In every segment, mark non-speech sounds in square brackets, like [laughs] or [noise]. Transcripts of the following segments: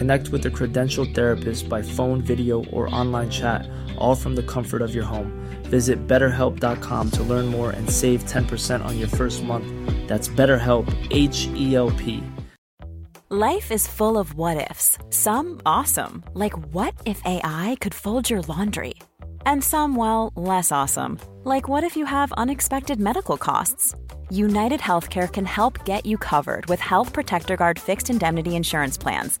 Connect with a credentialed therapist by phone, video, or online chat, all from the comfort of your home. Visit betterhelp.com to learn more and save 10% on your first month. That's BetterHelp, H E L P. Life is full of what ifs, some awesome, like what if AI could fold your laundry? And some, well, less awesome, like what if you have unexpected medical costs? United Healthcare can help get you covered with Health Protector Guard fixed indemnity insurance plans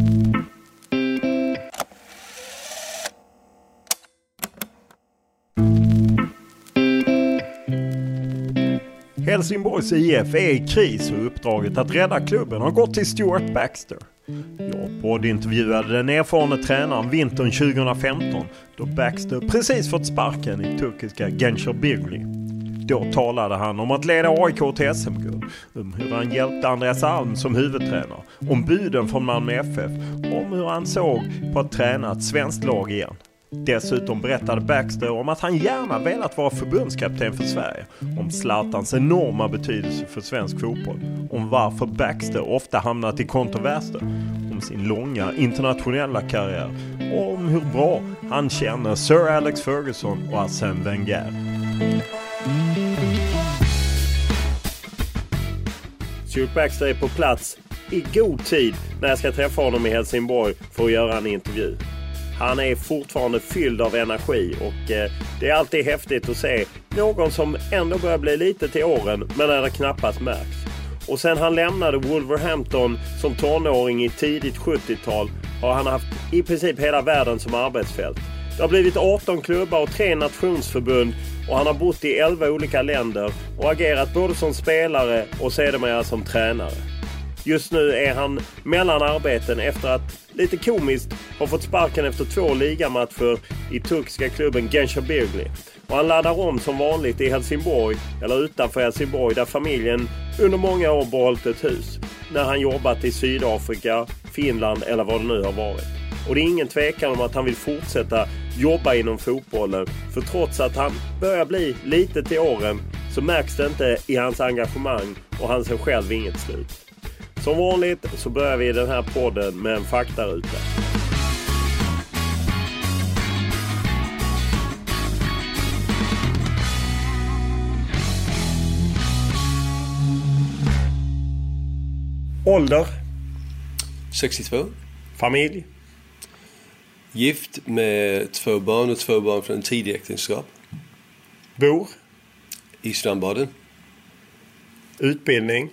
Helsingborgs IF är i kris och uppdraget att rädda klubben har gått till Stuart Baxter. Jag poddintervjuade den erfarne tränaren vintern 2015 då Baxter precis fått sparken i turkiska Gençlerbirliğ. Då talade han om att leda AIK till SM-guld, om hur han hjälpte Andreas Alm som huvudtränare, om buden från Malmö FF och om hur han såg på att träna ett svenskt lag igen. Dessutom berättade Baxter om att han gärna velat vara förbundskapten för Sverige. Om Zlatans enorma betydelse för svensk fotboll. Om varför Baxter ofta hamnat i kontroverser. Om sin långa internationella karriär. Och om hur bra han känner Sir Alex Ferguson och Arsène Wenger. Stuart Baxter är på plats i god tid när jag ska träffa honom i Helsingborg för att göra en intervju. Han är fortfarande fylld av energi och eh, det är alltid häftigt att se någon som ändå börjar bli lite till åren men där det knappast märks. Och sen han lämnade Wolverhampton som tonåring i tidigt 70-tal har han haft i princip hela världen som arbetsfält. Det har blivit 18 klubbar och tre nationsförbund och han har bott i 11 olika länder och agerat både som spelare och sedermera som tränare. Just nu är han mellan arbeten efter att lite komiskt har fått sparken efter två ligamatcher i turkiska klubben Gençlerbirliğ. Och han laddar om som vanligt i Helsingborg, eller utanför Helsingborg, där familjen under många år behållit ett hus. När han jobbat i Sydafrika, Finland eller vad det nu har varit. Och det är ingen tvekan om att han vill fortsätta jobba inom fotbollen. För trots att han börjar bli lite till åren så märks det inte i hans engagemang och han ser själv inget slut. Som vanligt så börjar vi den här podden med en faktaruta. Ålder? 62. Familj? Gift med två barn och två barn från tidig äktenskap. Bor? I Strandbaden. Utbildning?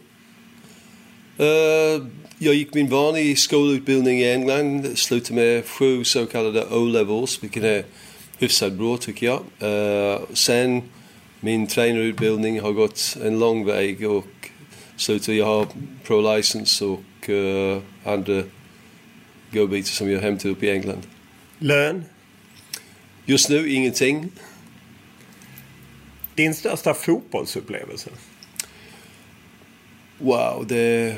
Uh, jag gick min vanliga skolutbildning i England. Slutade med sju så kallade O-levels, vilket är hyfsat bra tycker jag. Uh, sen min tränarutbildning har gått en lång väg och slutade jag har pro-license och uh, andra godbitar som jag hämtar upp i England. Lön? Just nu ingenting. Din största fotbollsupplevelse? Wow, det...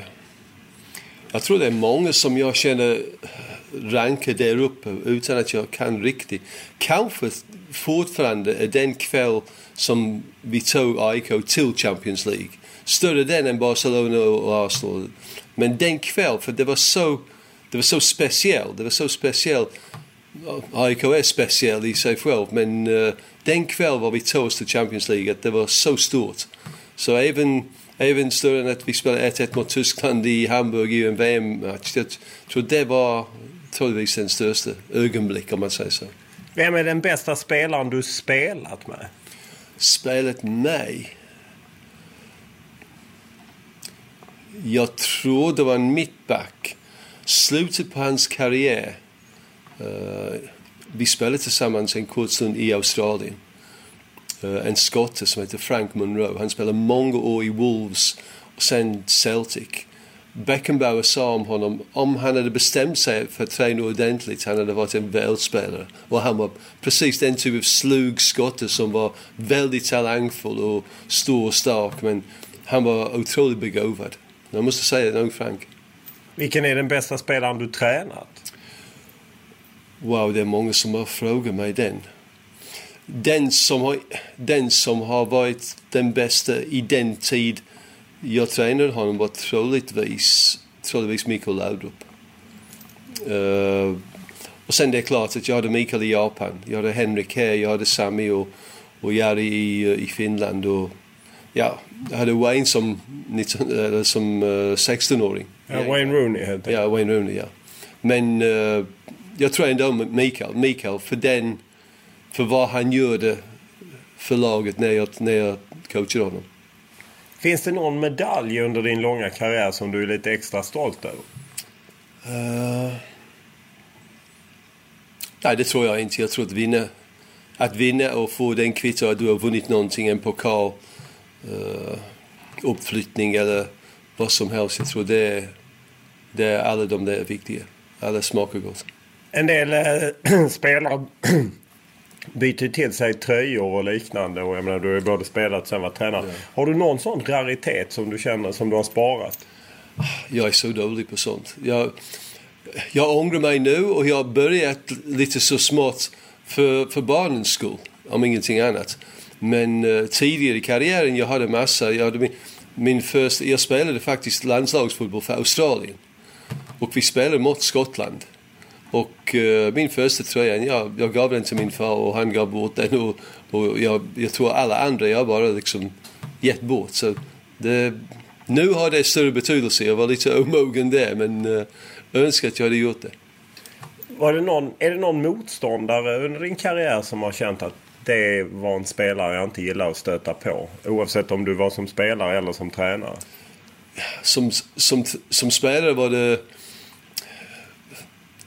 Jag tror det är många som jag känner rankar där uppe utan att jag kan riktigt. Kanske fortfarande är den kväll som vi tog AIK till Champions League. Större den än Barcelona och Arsenal. Men den kväll, för det var så, det var så speciellt. Det var så speciellt. AIK är speciell i sig själv men uh, den kväll var vi toast i Champions League att det var så stort. Så även, även större än att vi spelade 1-1 mot Tyskland i Hamburg i en VM-match. Jag tror det var troligtvis den största ögonblick om man säger så. Vem är den bästa spelaren du spelat med? Spelat med? Jag tror det var en mittback. Slutet på hans karriär. Uh, vi spelade tillsammans en kort stund i Australien. Uh, en skotte som heter Frank Monroe. Han spelade många år i Wolves och sen Celtic. Beckenbauer sa om honom, om han hade bestämt sig för att träna ordentligt, han hade varit en välspelare. Och han var precis den typ av slugskotte som var väldigt talangfull och stor och stark. Men han var otroligt begåvad. Jag måste säga det nog Frank. Vilken är den bästa spelaren du tränat? Wow, det är många som har frågat mig den. Den som har, den som har varit den bästa i den tid jag tränade honom var troligtvis, troligtvis Mikael Laudrup. Uh, och sen det är klart att jag hade Mikael i Japan, jag hade Henrik här, jag hade Sami och, och Jari i, i Finland. Och, ja, jag hade Wayne som, 19, eller som uh, 16-åring. Ja, Wayne Rooney hette Ja, Wayne Rooney, ja. Men uh, jag ändå med Mikael, Mikael för den, för vad han gjorde för laget när jag, när jag coachade honom. Finns det någon medalj under din långa karriär som du är lite extra stolt över? Uh, nej, det tror jag inte. Jag tror att vinna, att vinna och få den kvitto att du har vunnit någonting, en pokal, uh, uppflyttning eller vad som helst. Jag tror det är, det är alla de där viktiga. Alla smakar gott. En del äh, [clears throat] spelare byter till sig tröjor och liknande. Och jag menar, du har ju både spelat och sen varit tränare. Ja. Har du någon sån raritet som du känner som du har sparat? Jag är så dålig på sånt. Jag, jag ångrar mig nu och jag har börjat lite så smått för, för barnens skull. Om ingenting annat. Men uh, tidigare i karriären jag hade massa. Jag, hade min, min första, jag spelade faktiskt landslagsfotboll för Australien. Och vi spelade mot Skottland. Och uh, min första tröja, jag, jag gav den till min far och han gav bort den. Och, och jag, jag tror alla andra jag bara liksom gett bort. Så det, nu har det större betydelse. Jag var lite omogen där men uh, önskar att jag hade gjort det. Var det någon, är det någon motståndare under din karriär som har känt att det var en spelare jag inte gillar att stöta på? Oavsett om du var som spelare eller som tränare. Som, som, som spelare var det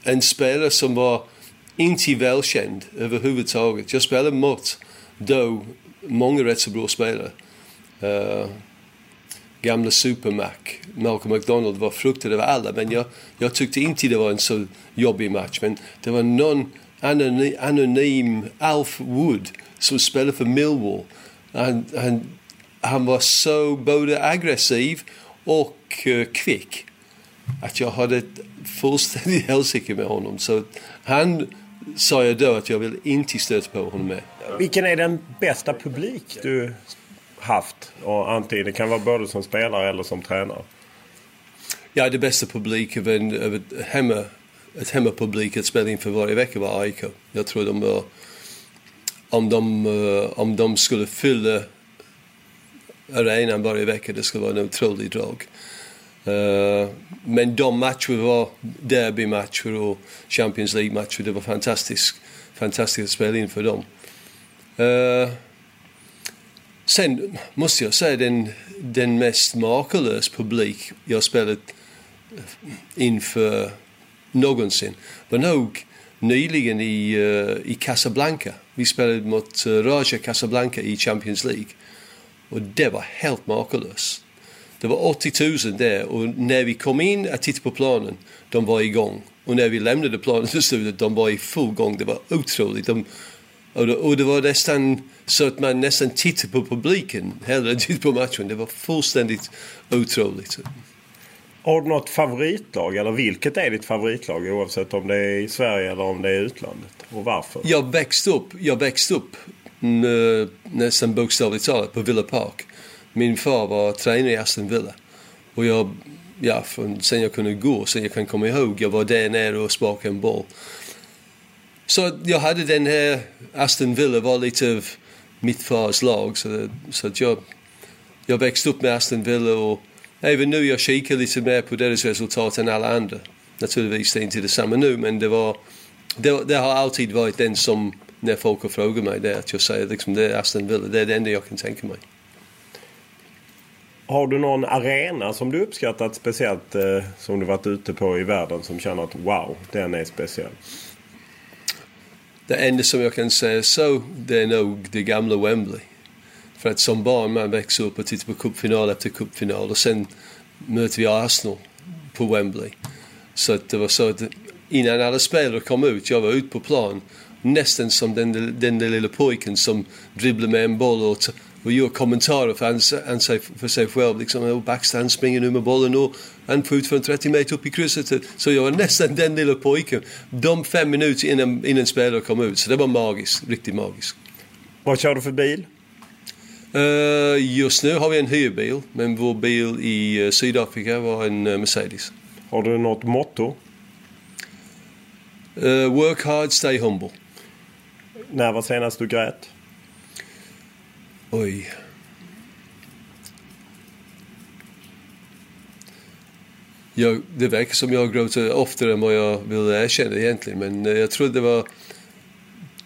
en spelare som var inte välkänd överhuvudtaget. Jag spelade mot då många rätt så bra spelare. Uh, gamla Supermac, Malcolm McDonald var fruktad av alla men jag, jag tyckte inte det var en så jobbig match. Men det var någon anonym, anonym Alf Wood som spelade för Millwall. Han, han, han var så både aggressiv och uh, kvick att jag hade ett fullständigt helsike [laughs] med honom. Så han sa jag då att jag vill inte stöta på honom med. Vilken är den bästa publik du haft? Och antingen det kan vara både som spelare eller som tränare. Ja, det bästa publik av, en, ett, hemma, ett hemmapublik att spela inför varje vecka var AIK. Jag tror de var... Om de, uh, om de skulle fylla arenan varje vecka, det skulle vara en otrolig drag. Eh, men de matcher var derbymatcher och Champions League-matcher. Det var fantastiskt, fantastiskt att spela in för dem. Uh, sen måste jag säga den, den mest makalös publik jag spelat inför någonsin var nog nyligen i, uh, i Casablanca. Vi spelade mot Raja Casablanca i Champions League. Och det var helt makalöst. Det var 80 000 där och när vi kom in och tittade på planen, de var igång. Och när vi lämnade planen till slutet, de var i full gång. Det var otroligt. De, och, det, och det var nästan så att man nästan tittade på publiken hellre än tittade på matchen. Det var fullständigt otroligt. Har du något favoritlag eller vilket är ditt favoritlag oavsett om det är i Sverige eller om det är i utlandet? Och varför? Jag växte upp, jag växte upp nästan bokstavligt talat på Villa Park. Min far var tränare i Aston Villa. Och jag, ja, från, sen jag kunde gå, sen jag kan komma ihåg, jag var där nere och sparkade en boll. Så jag hade den här, Aston Villa var lite av mitt fars lag. Så, så att jag, jag växte upp med Aston Villa och även nu jag kikar lite mer på deras resultat än alla andra. Naturligtvis det är inte detsamma nu men det var det, det, har alltid varit den som när folk har frågat mig det att jag säger liksom det är Aston Villa, det är det enda jag kan tänka mig. Har du någon arena som du uppskattat speciellt eh, som du varit ute på i världen som känner att wow, den är speciell? Det enda som jag kan säga så, det är nog det gamla Wembley. För att som barn man växer upp och tittar på cupfinal efter cupfinal och sen möter vi Arsenal på Wembley. Så att det var så att innan alla spelare kom ut, jag var ute på plan nästan som den, den där lilla pojken som dribblar med en boll och, och gör kommentarer för, han, han sig, för sig själv. Liksom, Baxter springer nu med bollen och han ut från 30 meter upp i krysset. Så jag var nästan den lilla pojken. De fem minuter innan, innan spelare kom ut. Så det var magiskt, riktigt magiskt. Vad kör du för bil? Uh, just nu har vi en hyrbil, men vår bil i uh, Sydafrika var en uh, Mercedes. Har du något motto? work hard, stay humble. När var senast du grät? Oj. Jag, det verkar som jag gråter oftare än vad jag vill erkänna egentligen. Men jag tror det var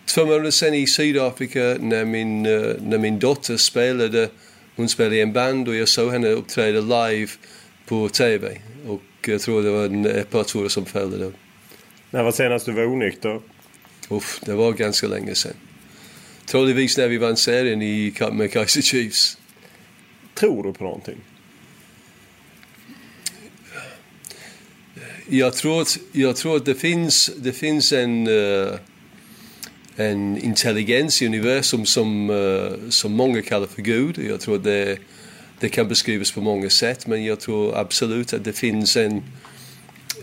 två månader sedan i Sydafrika när min, när min dotter spelade. Hon spelade i en band och jag såg henne uppträda live på TV. Och jag tror det var en, ett par tårar som följde då. När var senast du var onykter? Uff, det var ganska länge sedan. Troligtvis när vi vann serien i, med Kaiser Chiefs. Tror du på någonting? Jag tror att, jag tror att det, finns, det finns en, uh, en intelligens i universum som, uh, som många kallar för Gud. Jag tror att det, det kan beskrivas på många sätt men jag tror absolut att det finns en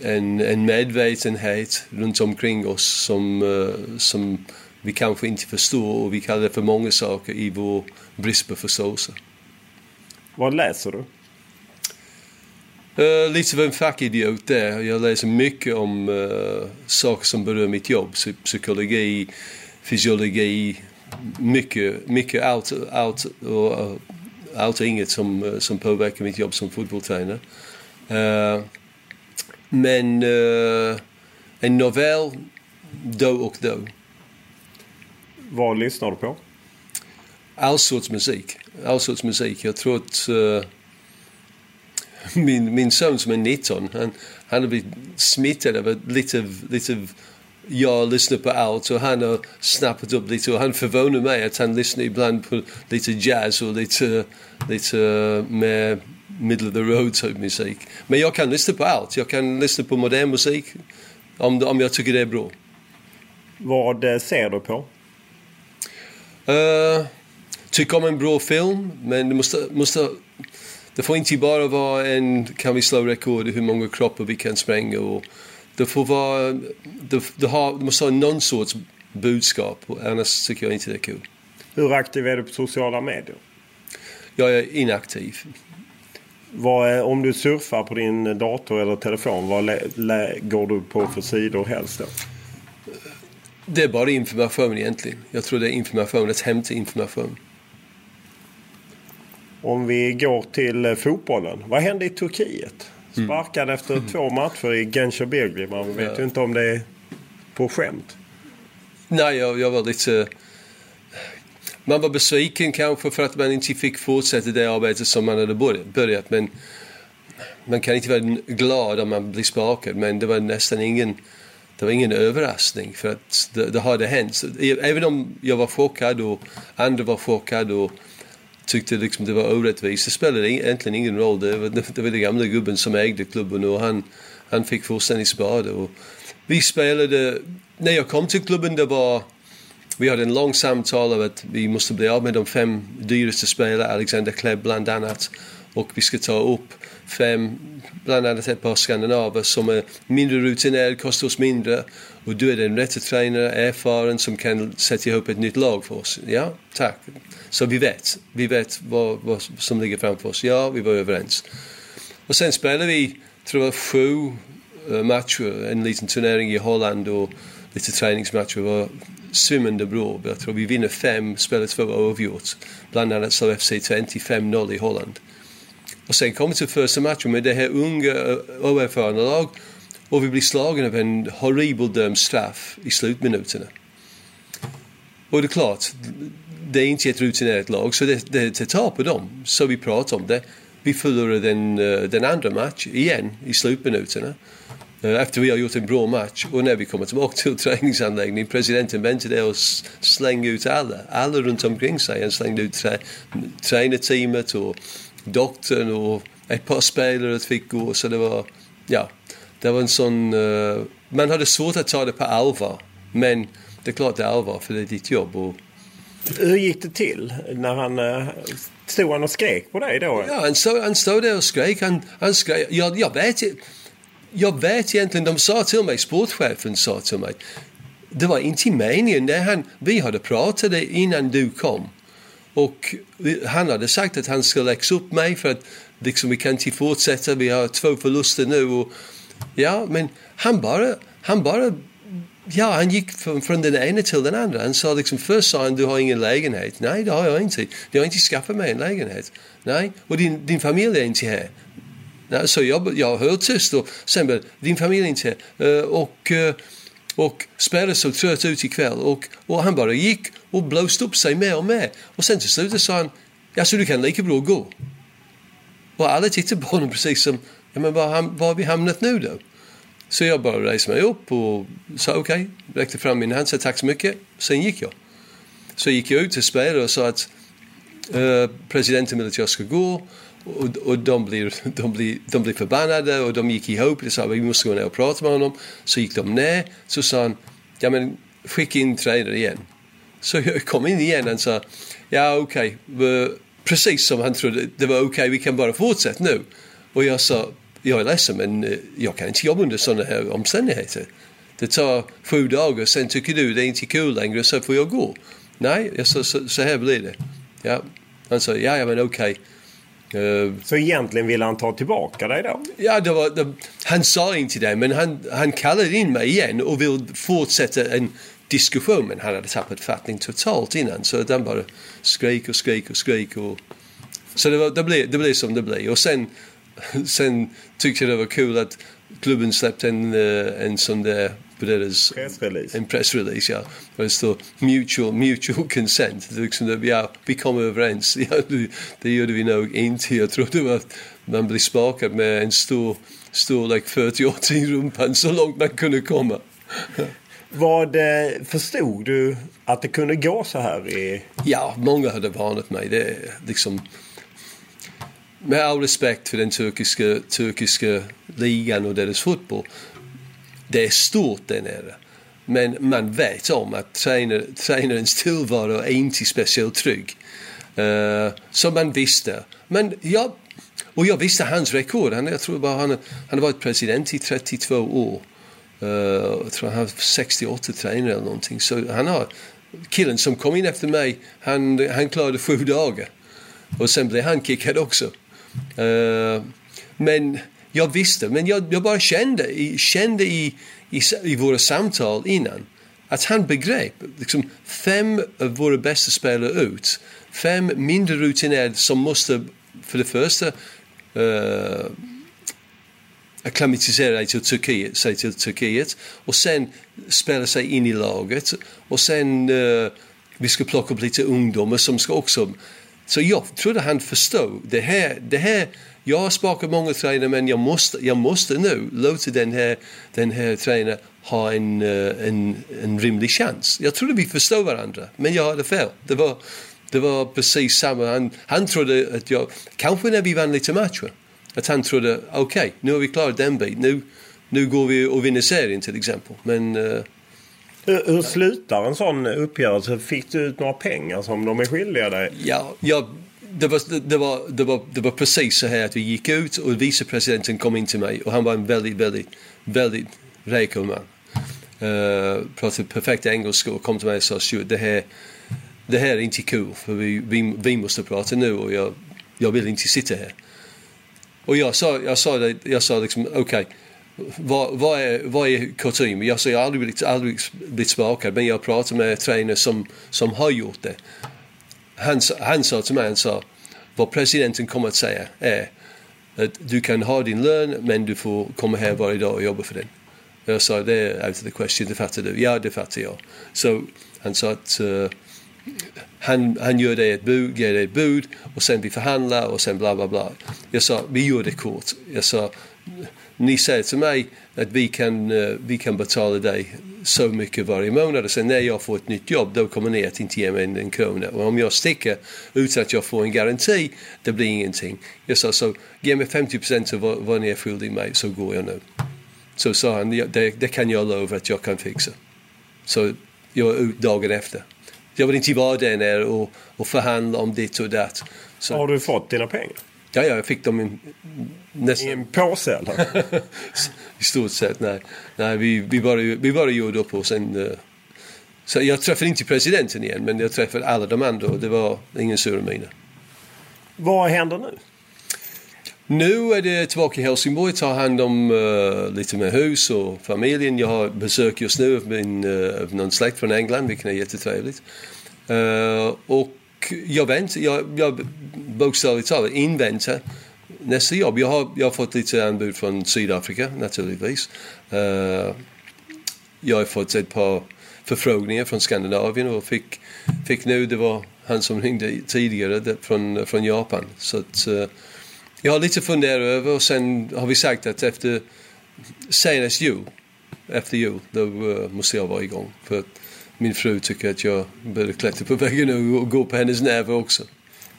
en, en medvetenhet runt omkring oss som, uh, som vi kanske inte förstår och vi kallar det för många saker i vår brist på förståelse. Vad läser du? Uh, lite av en fackidiot där. Jag läser mycket om uh, saker som berör mitt jobb. Psykologi, fysiologi, mycket, mycket allt, allt, och, uh, allt och inget som, som påverkar mitt jobb som fotbollstränare. Uh, men uh, en novell, då och då. Vad lyssnar du på? All sorts musik. All sorts musik. Jag tror att uh, min, min son som är 19, han, han har blivit smittad av lite lite jag lyssnar på allt och han har snappat upp lite och han förvånar mig att han lyssnar ibland på lite jazz och lite, lite mer middle of the road typ musik. Men jag kan lyssna på allt. Jag kan lyssna på modern musik om, om jag tycker det är bra. Vad eh, ser du på? Uh, tycker om en bra film, men det måste, måste det får inte bara vara en, kan vi slå rekord i hur många kroppar vi kan spränga och det får vara, det, det, har, det måste ha någon sorts budskap, annars tycker jag inte det är kul. Hur aktiv är du på sociala medier? Jag är inaktiv. Vad, om du surfar på din dator eller telefon, vad går du på för sidor helst då? Det är bara information egentligen. Jag tror det är information, att hämta information. Om vi går till eh, fotbollen. Vad hände i Turkiet? Mm. Sparkad mm. efter [laughs] två matcher i Gençlerbirliğ. Man vet ja. ju inte om det är på skämt. Nej, jag, jag var lite... Man var besviken kanske för att man inte fick fortsätta det arbetet som man hade börjat. Men man kan inte vara glad om man blir sparkad. Men det var nästan ingen, det var ingen överraskning för att det, det hade hänt. Även om jag var chockad och andra var chockade och tyckte liksom det var orättvist. Det spelade egentligen ingen roll. Det var, det var den gamla gubben som ägde klubben och han, han fick fullständig skada. vi spelade, när jag kom till klubben det var vi hade en lång samtal om att vi måste bli av med de fem dyraste spelarna, Alexander Klebb bland annat. Och vi ska ta upp fem, bland annat ett par skandinaver som är mindre rutinerade, kostar oss mindre. Och du är den rätta tränare, erfaren, som kan sätta ihop ett nytt lag för oss. Ja, tack. Så vi vet, vi vet vad, vad som ligger framför oss. Ja, vi var överens. Och sen spelade vi, tror jag, sju eh, matcher, en liten turnering i Holland. Och lite träningsmatcher. Det var svimmande bra. Jag tror vi vinner fem, spelar två avgjort. Bland annat så FC 25-0 i Holland. Och sen kommer vi till första matchen med det här unga oerfarna lag och vi blir slagna av en horribel dömd straff i slutminuterna. Och det är klart, det är inte ett rutinerat lag så det, det, det tar på dem. Så vi pratar om det. Vi förlorar den, den andra match igen i slutminuterna. Efter vi har gjort en bra match och när vi kommer tillbaka till träningsanläggningen, presidenten väntar där och slänger ut alla, alla runt omkring sig. Han slängde ut trä, tränarteamet och doktorn och ett par spelare fick gå. Så det var, ja, det var en sån... Uh, man hade svårt att ta det på allvar. Men det är klart det är allvar för det är ditt jobb. Och... Hur gick det till när han... Uh, stod han och skrek på dig då? Ja, han stod, han stod där och skrek. Han, han skrek. Jag, jag, vet, jag vet egentligen, de sa till mig, sportchefen sa till mig. Det var inte meningen. Det han, vi hade pratat innan du kom. Och han hade sagt att han ska läxa upp mig för att liksom, vi kan inte fortsätta. Vi har två förluster nu. Och, ja, men han bara, han bara Ja, han gick från, från den ena till den andra. Han sa liksom, först sa han du har ingen lägenhet. Nej, det har jag inte. Jag har inte skaffat mig en lägenhet. Nej, och din, din familj är inte här. Nej, så jag, jag höll tyst och sen bara, din familj är inte här. Uh, och, uh, och spelade så trött ut ikväll. Och, och han bara gick och blåste upp sig mer och mer. Och sen till slut sa han, ja så du kan lika bra gå. Och alla tittade på honom precis som, ja men var, var har vi hamnat nu då? Så jag bara reste mig upp och sa okej, okay, räckte fram min hand, sa tack så mycket. Sen gick jag. Så gick jag ut till spelare och sa att uh, presidenten vill att jag ska gå. Och, och de, blir, de, blir, de blir förbannade och de gick ihop och sa att vi måste gå ner och prata med honom. Så gick de ner, så sa han, ja men skicka in tränare igen. Så jag kom in igen och sa, ja okej, okay. precis som han trodde, det var okej, okay, vi kan bara fortsätta nu. Och jag sa, jag är ledsen men eh, jag kan inte jobba under sådana här omständigheter. Det tar sju dagar, sen tycker du det är inte kul längre så får jag gå. Nej, jag sa, så, så här blir det. Ja. Han sa, ja, ja men okej. Okay. Uh, så egentligen ville han ta tillbaka dig då? Ja, det var, det, han sa inte det men han, han kallade in mig igen och vill fortsätta en diskussion men han hade tappat fattning totalt innan så att han bara skrek och skrek och skrek. Och, så det, var, det, blev, det blev som det blev. Och sen sen tyckte jag det var kul att klubben släppte en, eh, en sån där pressrelease. En pressrelease, ja. Där det står mutual, mutual [laughs] consent. Liksom, ja, vi kom överens. [laughs] Ja, det, det gjorde vi nog inte. Jag trodde att man blev sparkad med en stor, stor like 48 i rumpan så långt man kunde komma. [laughs] Vad förstod du att det kunde gå så här? I... Ja, många hade varnat mig. Det liksom med all respekt för den turkiska, turkiska ligan och deras fotboll. Det är stort där nere. Men man vet om att tränarens tillvaro är inte speciellt trygg. Eh, uh, som man visste. Men jag, och jag visste hans rekord. Han, jag tror bara han, han har varit president i 32 år. Uh, jag tror han har 68 tränare eller någonting. Så han har, killen som kom in efter mig, han, han klarade sju dagar. Och sen blev han kickad också. Uh, men jag visste, men jag, jag bara kände, kände i, i, i våra samtal innan att han begrep liksom, fem av våra bästa spelare ut. Fem mindre rutinerade som måste för det första uh, akklimatisera sig till, Turkiet, sig till Turkiet och sen spela sig in i laget och sen uh, vi ska plocka upp lite ungdomar som ska också så jag trodde han förstod det här. Det här jag har sparkat många tränare men jag måste, jag måste nu låta den här, den här tränaren ha en, eh, en, en rimlig chans. Jag trodde vi förstod varandra men jag hade fel. Det var, det var precis samma. Han, han trodde att jag, kanske när vi vann lite matcher, att han trodde okej okay, nu har vi klarat den biten. Nu, nu går vi och vinner serien till exempel. Men uh, hur, hur slutar en sån uppgörelse? Fick du ut några pengar som de är skyldiga dig? Ja, ja det, var, det, var, det, var, det var precis så här att vi gick ut och vicepresidenten kom in till mig och han var en väldigt, väldigt, väldigt reko man. Uh, pratade perfekt engelska och kom till mig och sa Stuart, det här, det här är inte kul för vi, vi, vi måste prata nu och jag, jag vill inte sitta här. Och jag sa, jag sa, det, jag sa liksom okej, okay, vad, vad, är, vad är kutym? Jag, sa jag har aldrig blivit, aldrig blivit smakad men jag pratar med tränare som, som har gjort det. Han, han sa till mig, han sa, vad presidenten kommer att säga är att du kan ha din lön men du får komma här varje dag och jobba för den. Jag sa det är out of the question, det fattar du? Ja, det fattar jag. Så han sa att uh, han, han gör dig ett bud, ger dig ett bud och sen vi förhandlar och sen bla bla bla. Jag sa vi gör det kort. Jag sa ni säger till mig att vi kan, uh, vi kan betala dig så mycket varje månad och sen när jag får ett nytt jobb då kommer ni att inte ge mig en, en krona. Och om jag sticker utan att jag får en garanti, det blir ingenting. Jag sa så, ge mig 50 procent av vad, vad ni är skyldiga mig så går jag nu. Så sa han, det, det kan jag lova att jag kan fixa. Så jag var ut dagen efter. Jag vill inte vara där nere och, och förhandla om ditt och datt. Så, Har du fått dina pengar? ja, ja, jag fick dem i, nästan... I en påse eller? [laughs] I stort sett, nej. nej vi, vi, bara, vi bara gjorde upp och sen... Uh, så jag träffade inte presidenten igen, men jag träffade alla de andra och det var ingen sura miner. Vad händer nu? Nu är det tillbaka i Helsingborg, tar hand om uh, lite med hus och familjen. Jag har besök just nu av, min, uh, av någon släkt från England, vilket är jättetrevligt. Uh, och jag väntar, jag, jag bokstavligt talat inväntar nästa jobb. Jag har, jag har fått lite anbud från Sydafrika naturligtvis. Uh, jag har fått ett par förfrågningar från Skandinavien och fick, fick nu, det var han som ringde tidigare det, från, från Japan. Så att, uh, jag har lite funderat över och sen har vi sagt att efter senast jul, efter jul, då uh, måste jag vara igång. För att min fru tycker att jag börjar klättra på väggen och gå på hennes nerver också.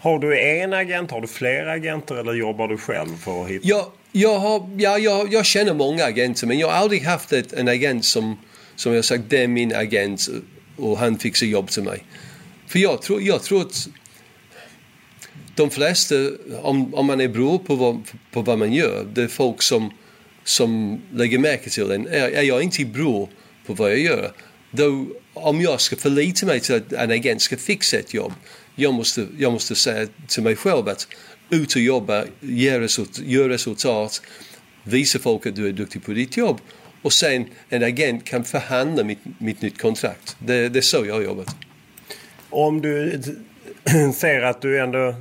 Har du en agent, har du flera agenter eller jobbar du själv för att hitta? Jag, jag, har, ja, jag, jag känner många agenter men jag har aldrig haft ett, en agent som, som jag sagt det är min agent och han fixar jobb till mig. För jag tror, jag tror att de flesta, om, om man är bra på vad, på vad man gör, det är folk som, som lägger märke till en. Är, är jag inte bra på vad jag gör, då om jag ska förlita mig till att en agent ska fixa ett jobb, jag måste, jag måste säga till mig själv att ut och jobba, ge resultat, gör resultat, visa folk att du är duktig på ditt jobb och sen en agent kan förhandla mitt, mitt nytt kontrakt. Det, det är så jag har jobbat. Om du [clears throat] ser att du ändå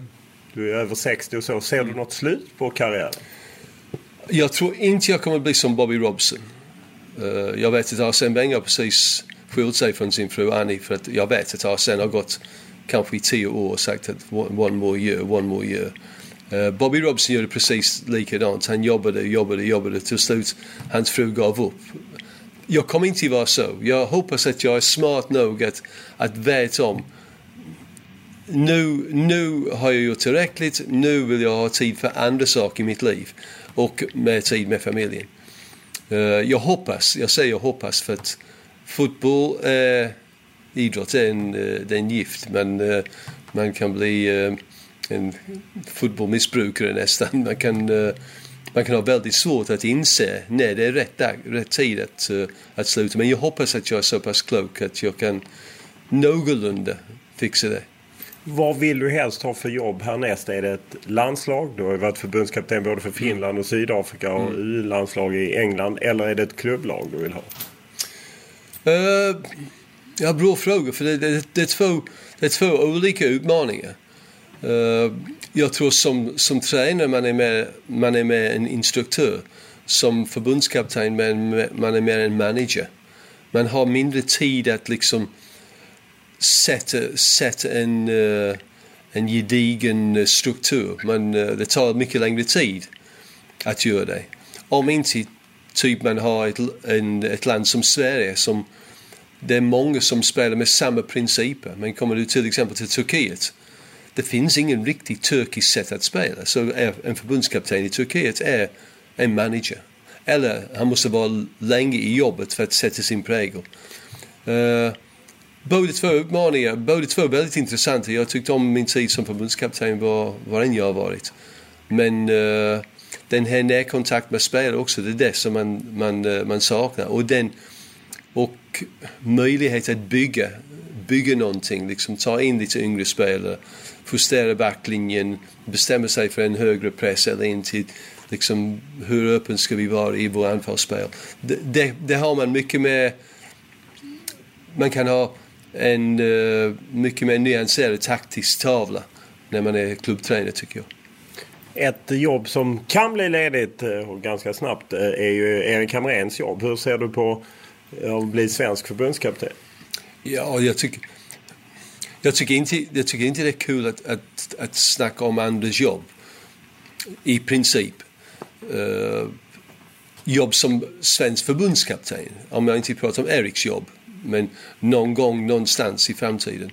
du är över 60 och så, ser du något slut på karriären? Jag tror inte jag kommer bli som Bobby Robson. Uh, jag vet att Arsene Wenger precis skilt sig från sin fru Annie för att jag vet att Arsene har gått kanske i tio år och sagt att one more year, one more year. Uh, Bobby Robson gjorde precis likadant. Han jobbade, jobbade, jobbade. Till slut hans fru gav upp. Jag kommer inte att vara så. Jag hoppas att jag är smart nog att, att veta om nu, nu har jag gjort tillräckligt. Nu vill jag ha tid för andra saker i mitt liv och mer tid med familjen. Uh, jag hoppas, jag säger hoppas för att fotboll, uh, idrott är en, uh, det är en gift men uh, man kan bli en fotbollmissbrukare nästan. Man kan, man kan ha väldigt svårt att inse när det är rätt, dag, rätt tid att, att sluta. Men jag hoppas att jag är så pass klok att jag kan någorlunda fixa det. Vad vill du helst ha för jobb härnäst? Är det ett landslag? Du har ju varit förbundskapten både för Finland och Sydafrika och mm. U-landslag i England. Eller är det ett klubblag du vill ha? Uh, ja, bra fråga. För det, det, det, är två, det är två olika utmaningar. Uh, jag tror som, som tränare man är, med, man är med en instruktör. Som förbundskapten man, man är mer en manager. Man har mindre tid att liksom sätta, sätta en, uh, en gedigen struktur. Man, uh, det tar mycket längre tid att göra det. Om inte typ man har ett, en, ett land som Sverige som det är många som spelar med samma principer. Men kommer du till exempel till Turkiet det finns ingen riktigt turkisk sätt att spela. Så en förbundskapten i Turkiet är en manager. Eller han måste vara länge i jobbet för att sätta sin prägel. Eh, uh, båda två utmaningar, båda två väldigt intressanta. Jag tyckte om min tid som förbundskapten var, var än jag har varit. Men uh, den här närkontakt med spelare också, det är det som man, man, uh, man saknar. Och, den, och möjlighet att bygga, bygga någonting, liksom ta in lite yngre spelare, justera backlinjen, bestämma sig för en högre press eller inte. Liksom, hur öppen ska vi vara i vår anfallsspel? Det, det, det har man mycket mer... Man kan ha en uh, mycket mer nyanserad taktisk tavla när man är klubbtränare tycker jag. Ett jobb som kan bli ledigt eh, och ganska snabbt eh, är ju Erik Hamréns jobb. Hur ser du på att bli svensk förbundskapten? Ja, jag tycker, jag tycker, inte, jag tycker inte det är kul att, att, att snacka om andras jobb. I princip. Uh, jobb som svensk förbundskapten. Om jag inte pratar om Eriks jobb. Men någon gång någonstans i framtiden.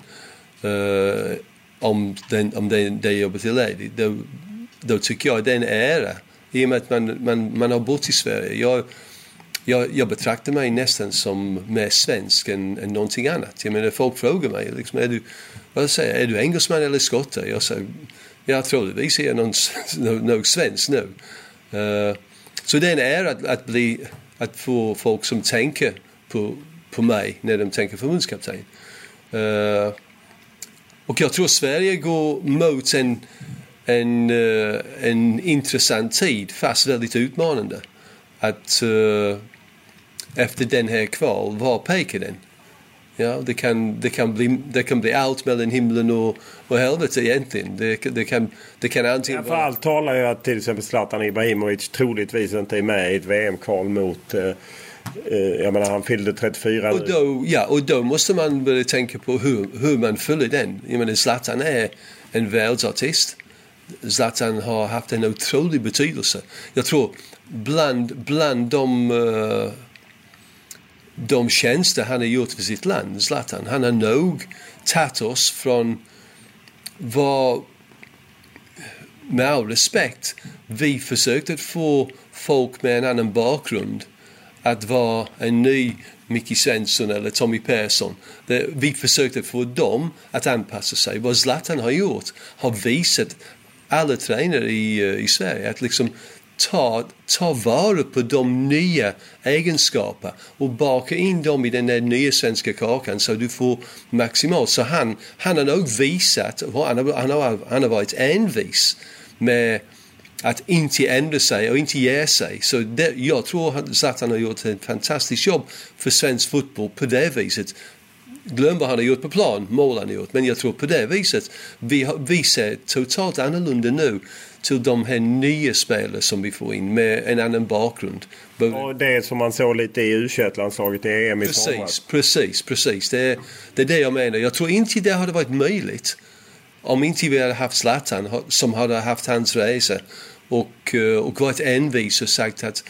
Uh, om, den, om det, det jobbet är ledigt. Då, då tycker jag det är en ära. I och med att man, man, man har bott i Sverige. Jag, jag, jag betraktar mig nästan som mer svensk än, än någonting annat. Jag menar, folk frågar mig, liksom, är, du, vad säger, är du engelsman eller skotte? Jag säger, jag troligtvis är jag någon, [laughs] någon svensk nu. Uh, så det är en ära att, att, bli, att få folk som tänker på, på mig när de tänker förbundskapten. Uh, och jag tror Sverige går mot en, en, uh, en intressant tid, fast väldigt utmanande. Att uh, efter den här kval, var pekar den? Ja, det, kan, det, kan bli, det kan bli allt mellan himlen och, och helvetet egentligen. Det, det, kan, det kan antingen ja, för allt talar ju att till exempel Zlatan Ibrahimovic troligtvis inte är med i ett VM-kval mot uh, jag menar han fyllde 34 och då, Ja, och då måste man börja tänka på hur, hur man fyller den. Jag menar Zlatan är en världsartist. Zlatan har haft en otrolig betydelse. Jag tror bland, bland de uh, de tjänster han har gjort för sitt land, Zlatan. Han har nog tagit oss från vad, med all respekt, vi försökte få folk med en annan bakgrund att vara en ny Micke Svensson eller Tommy Persson. Vi försökte få dem att anpassa sig. Vad Zlatan har gjort har visat alla tränare i, eh, i Sverige att liksom ta, ta vara på de nya egenskaperna och baka in dem i den där nya svenska kakan så du får maximalt. Så han, han har nog visat, han har, han har, han har varit envis med att inte ändra sig och inte ge sig. Så det, jag tror att han har gjort ett fantastiskt jobb för svensk fotboll på det viset. Glöm vad han har gjort på plan, mål han har gjort. Men jag tror på det viset, vi, vi ser totalt annorlunda nu till de här nya spelare som vi får in med en annan bakgrund. Och det som man såg lite i u landslaget i EM i precis. Precis, precis. Det är, det är det jag menar. Jag tror inte det hade varit möjligt om inte vi hade haft Zlatan som hade haft hans resa och, eh, och varit envis och sagt att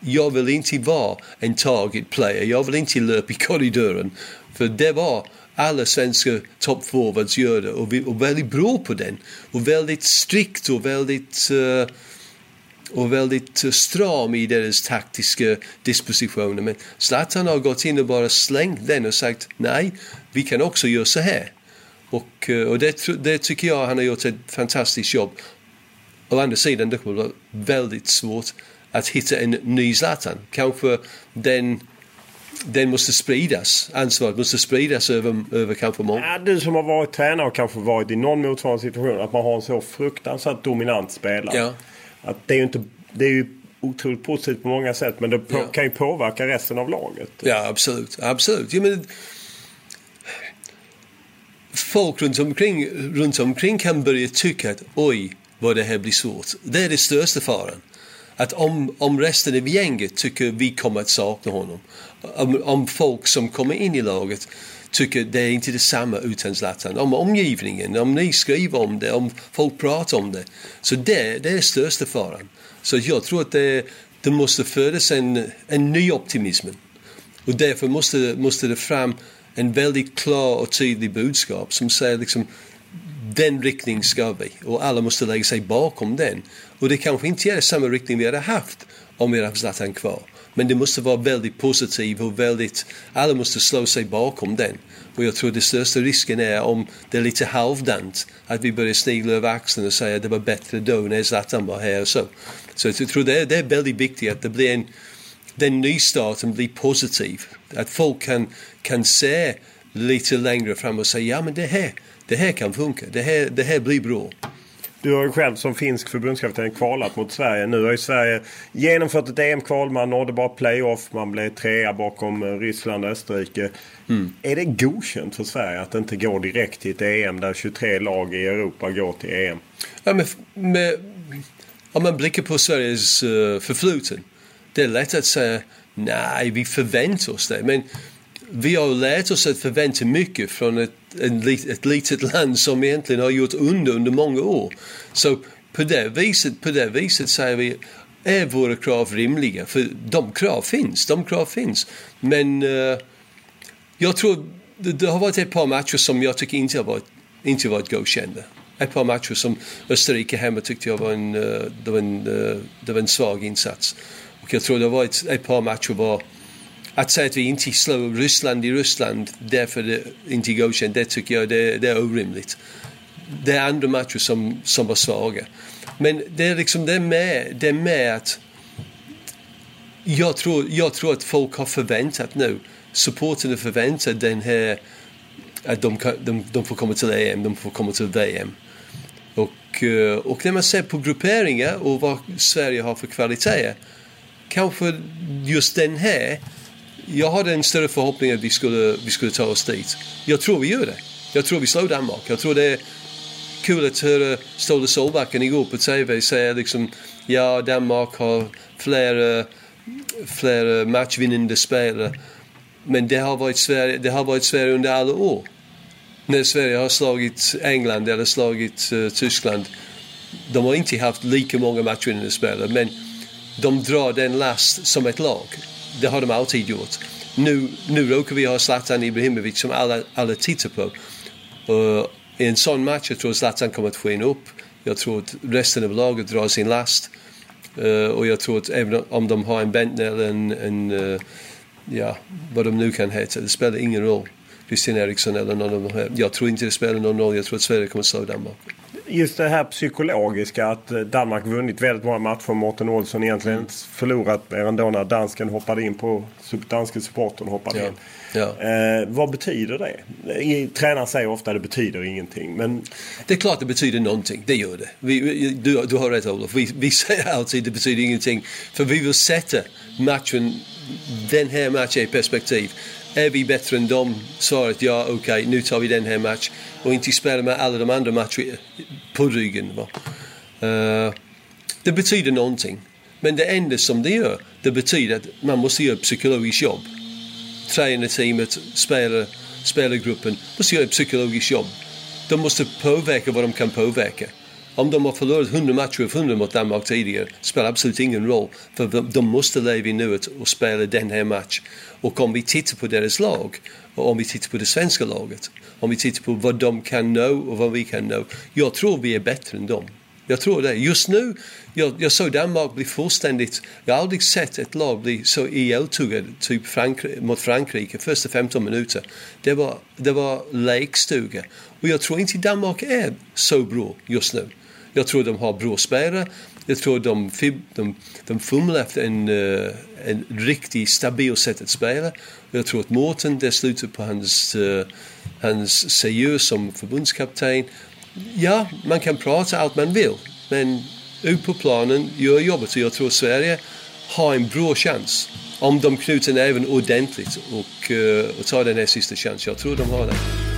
jag vill inte vara en target player. Jag vill inte löpa i korridoren. För det var alla svenska toppforwards gör det och, vi, och väldigt bra på den. Och väldigt strikt och väldigt uh, eh, och väldigt stram i deras taktiska dispositioner. Men Zlatan har gått in och bara slängt den och sagt nej, vi kan också göra så här. Och, eh, och det, det tycker jag han har gjort ett fantastiskt jobb. Å andra sidan, det kommer vara väldigt svårt att hitta en ny Zlatan. Kanske den den måste spridas. Ansvaret måste spridas över, över kanske många. Ja, du som har varit tränare och kanske varit i någon motsvarande situation. Att man har en så fruktansvärt dominant spelare. Ja. Att det är ju inte... Det är ju otroligt positivt på många sätt. Men det ja. kan ju påverka resten av laget. Ja, absolut. absolut. Jag menar, folk runt omkring, runt omkring kan börja tycka att oj, vad det här blir svårt. Det är det största faran. Att om, om resten av gänget tycker vi kommer att sakna honom om, om folk som kommer in i laget tycker det är inte detsamma utan Zlatan. Om omgivningen, om ni skriver om det, om folk pratar om det. Så det, det är största faran. Så jag tror att det, det måste födas en, en ny optimism. Och därför måste, måste det fram en väldigt klar och tydlig budskap som säger liksom den riktning ska vi och alla måste lägga sig bakom den. Och det kanske inte är samma riktning vi hade haft om vi hade haft Zlatan kvar. Men det måste vara väldigt positivt och väldigt, alla måste slå sig bakom den. Och jag tror det största risken är om det är lite halvdant att vi börjar snigla över axeln och säga att det var bättre då när Zlatan var här och så. Så jag tror det är, det är väldigt viktigt att det blir en, den nystarten blir positiv. Att folk kan, kan se lite längre fram och säga ja men det här, det här kan funka, det här, det här blir bra. Du har ju själv som finsk förbundskapten kvalat mot Sverige. Nu har ju Sverige genomfört ett EM-kval. Man nådde bara playoff. Man blev trea bakom Ryssland och Österrike. Mm. Är det godkänt för Sverige att inte gå direkt till ett EM där 23 lag i Europa går till EM? Ja, med, med, om man blickar på Sveriges uh, förfluten. Det är lätt att säga nej, vi förväntar oss det. Men vi har lärt oss att förvänta mycket från ett, ett litet land som egentligen har gjort under under många år. Så på det viset, på det viset säger vi är våra krav rimliga? För de krav finns, de krav finns. Men uh, jag tror det, det, har varit ett par matcher som jag tycker inte har varit, inte varit godkända. Ett par matcher som Österrike hemma tyckte jag var en, uh, det, var en, uh, det var en svag insats. Och jag tror det har varit ett par matcher var att säga att vi inte slår Ryssland i Ryssland därför det inte godkänt, det tycker jag det, det är orimligt. Det är andra matcher som, som var svaga. Men det är liksom det är med, det är med att jag tror, jag tror att folk har förväntat nu, supporterna förväntar den här att de, de, de får komma till EM, de får komma till VM. Och, eh, och när man ser på grupperingar och vad Sverige har för kvaliteter, kanske just den här jag hade en större förhoppning att vi skulle, vi skulle ta oss dit. Jag tror vi gör det. Jag tror vi slår Danmark. Jag tror det är kul att höra Ståle Solbacken igår på TV säga liksom ja, Danmark har flera, eh, flera eh, matchvinnande spelare. Men det har, varit Sverige, det har varit Sverige under alla år. När Sverige har slagit England eller slagit uh, Tyskland. De har inte haft lika många matchvinnande spelare men de drar den last som ett lag det har de alltid gjort. Nu, nu råkar vi ha Zlatan Ibrahimovic som alla, alla tittar på. Uh, I en sån match jag tror Zlatan kommer att skena upp. Jag tror att resten av laget drar sin last. Uh, och jag tror att även om de har en Bentner eller en, en uh, ja, vad de nu kan heta, det spelar ingen roll. Christian Eriksson eller någon av de här. Jag tror inte det spelar någon roll. Jag tror att Sverige kommer att slå Danmark just det här psykologiska att eh, Danmark vunnit väldigt många matcher. Mårten Olsson egentligen mm. förlorat mer än då när dansken hoppade in på danske supporten hoppade ja. in. Ja. Eh, vad betyder det? Tränaren säger ofta att det betyder ingenting. Men... Det är klart det betyder någonting. Det gör det. Vi, du, du har rätt Olof. Vi, vi säger alltid att det betyder ingenting. För vi vill sätta matchen, den här matchen i perspektiv. Är vi bättre än dem? Svaret ja, okej, okay, nu tar vi den här matchen. Och inte spela med alla de andra matcherna på ryggen. Va? Uh, det betyder någonting. Men det enda som det gör, det betyder att man måste göra ett psykologiskt jobb. Tränarteamet, spelare, spelargruppen måste göra ett psykologiskt jobb. De måste påverka vad de kan påverka. Om de har förlorat 100 matcher av 100 mot Danmark tidigare spelar absolut ingen roll. För de måste leva i nuet och spela den här matchen. Och om vi tittar på deras lag och om vi tittar på det svenska laget. Om vi tittar på vad de kan nå och vad vi kan nå. Jag tror vi är bättre än dem. Jag tror det. Just nu, jag, jag såg Danmark bli fullständigt... Jag har aldrig sett ett lag bli så ihjältuggat typ Frankrike, mot Frankrike första 15 minuter. Det var, det var lekstuga. Och jag tror inte Danmark är så bra just nu. Jag tror de har bra spelare. Jag tror de, de, de fumlar efter en, uh, en riktigt stabil sätt att spela. Jag tror att Mårten, det slutar på hans, uh, hans seriös som förbundskapten. Ja, man kan prata allt man vill, men ut på planen, gör jobbet. Och jag tror Sverige har en bra chans om de knyter näven ordentligt och, uh, och tar den här sista chansen. Jag tror de har det.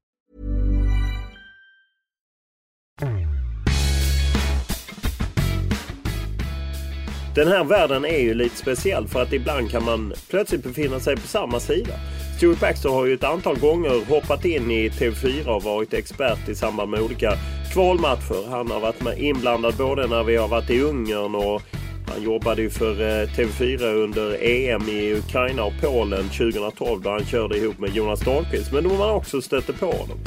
Den här världen är ju lite speciell för att ibland kan man plötsligt befinna sig på samma sida. Stuart Baxter har ju ett antal gånger hoppat in i TV4 och varit expert i samband med olika kvalmatcher. Han har varit med inblandad både när vi har varit i Ungern och han jobbade ju för eh, TV4 under EM i Ukraina och Polen 2012 då han körde ihop med Jonas Dahlqvist. Men då man också stötte på honom.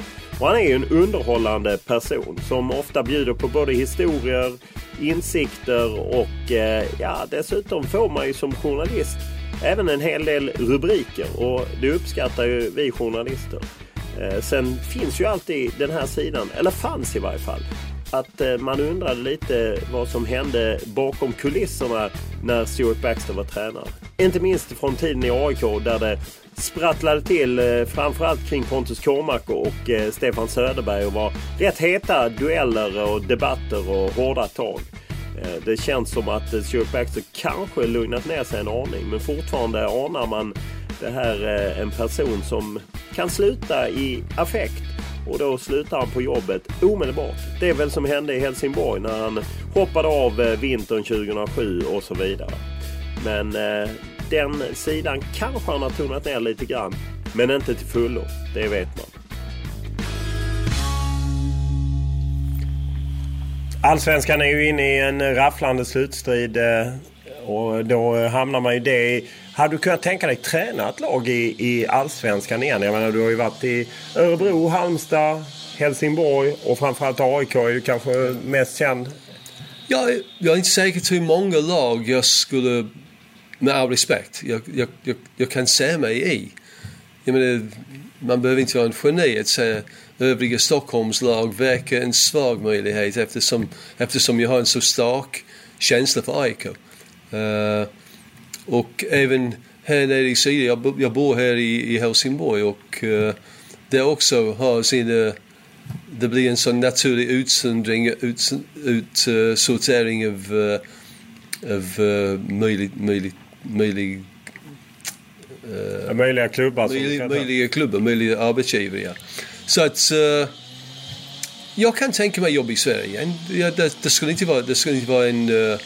Och han är ju en underhållande person som ofta bjuder på både historier, insikter och eh, ja, dessutom får man ju som journalist även en hel del rubriker och det uppskattar ju vi journalister. Eh, sen finns ju alltid den här sidan, eller fanns i varje fall, att eh, man undrade lite vad som hände bakom kulisserna när Stuart Baxter var tränare. Inte minst från tiden i AIK där det sprattlade till eh, framförallt kring Pontus Kåmark och eh, Stefan Söderberg och var rätt heta dueller och debatter och hårda tag. Det känns som att Stuart Baxter kanske lugnat ner sig en aning men fortfarande anar man det här är en person som kan sluta i affekt och då slutar han på jobbet omedelbart. Det är väl som hände i Helsingborg när han hoppade av eh, vintern 2007 och så vidare. Men eh, den sidan kanske han har tonat ner lite grann. Men inte till fullo. Det vet man. Allsvenskan är ju inne i en rafflande slutstrid. Eh, och då hamnar man ju det i... Hade du kunnat tänka dig träna ett lag i, i Allsvenskan igen? Jag menar, du har ju varit i Örebro, Halmstad, Helsingborg och framförallt AIK är ju kanske mest känd. Jag, jag är inte säker på hur många lag jag skulle, med all respekt, jag, jag, jag, jag kan se mig i. Jag menar, man behöver inte vara en geni att säga övriga Stockholmslag verkar en svag möjlighet eftersom, eftersom jag har en så stark känsla för AIK. Uh, eh, och även här nere i Syd, jag, jag bor här i, i Helsingborg och uh, det också har sina det blir en sån naturlig utsöndring, ut, utsortering av, uh, av uh, möjlig, möjlig, möjlig, Möjliga klubbar. som möjlig, kan ta- möjliga klubbar, möjliga arbetsgivare. Ja. Så att uh, jag kan tänka mig jobb i Sverige igen. Ja, det, det, skulle inte vara, det skulle inte vara en, uh,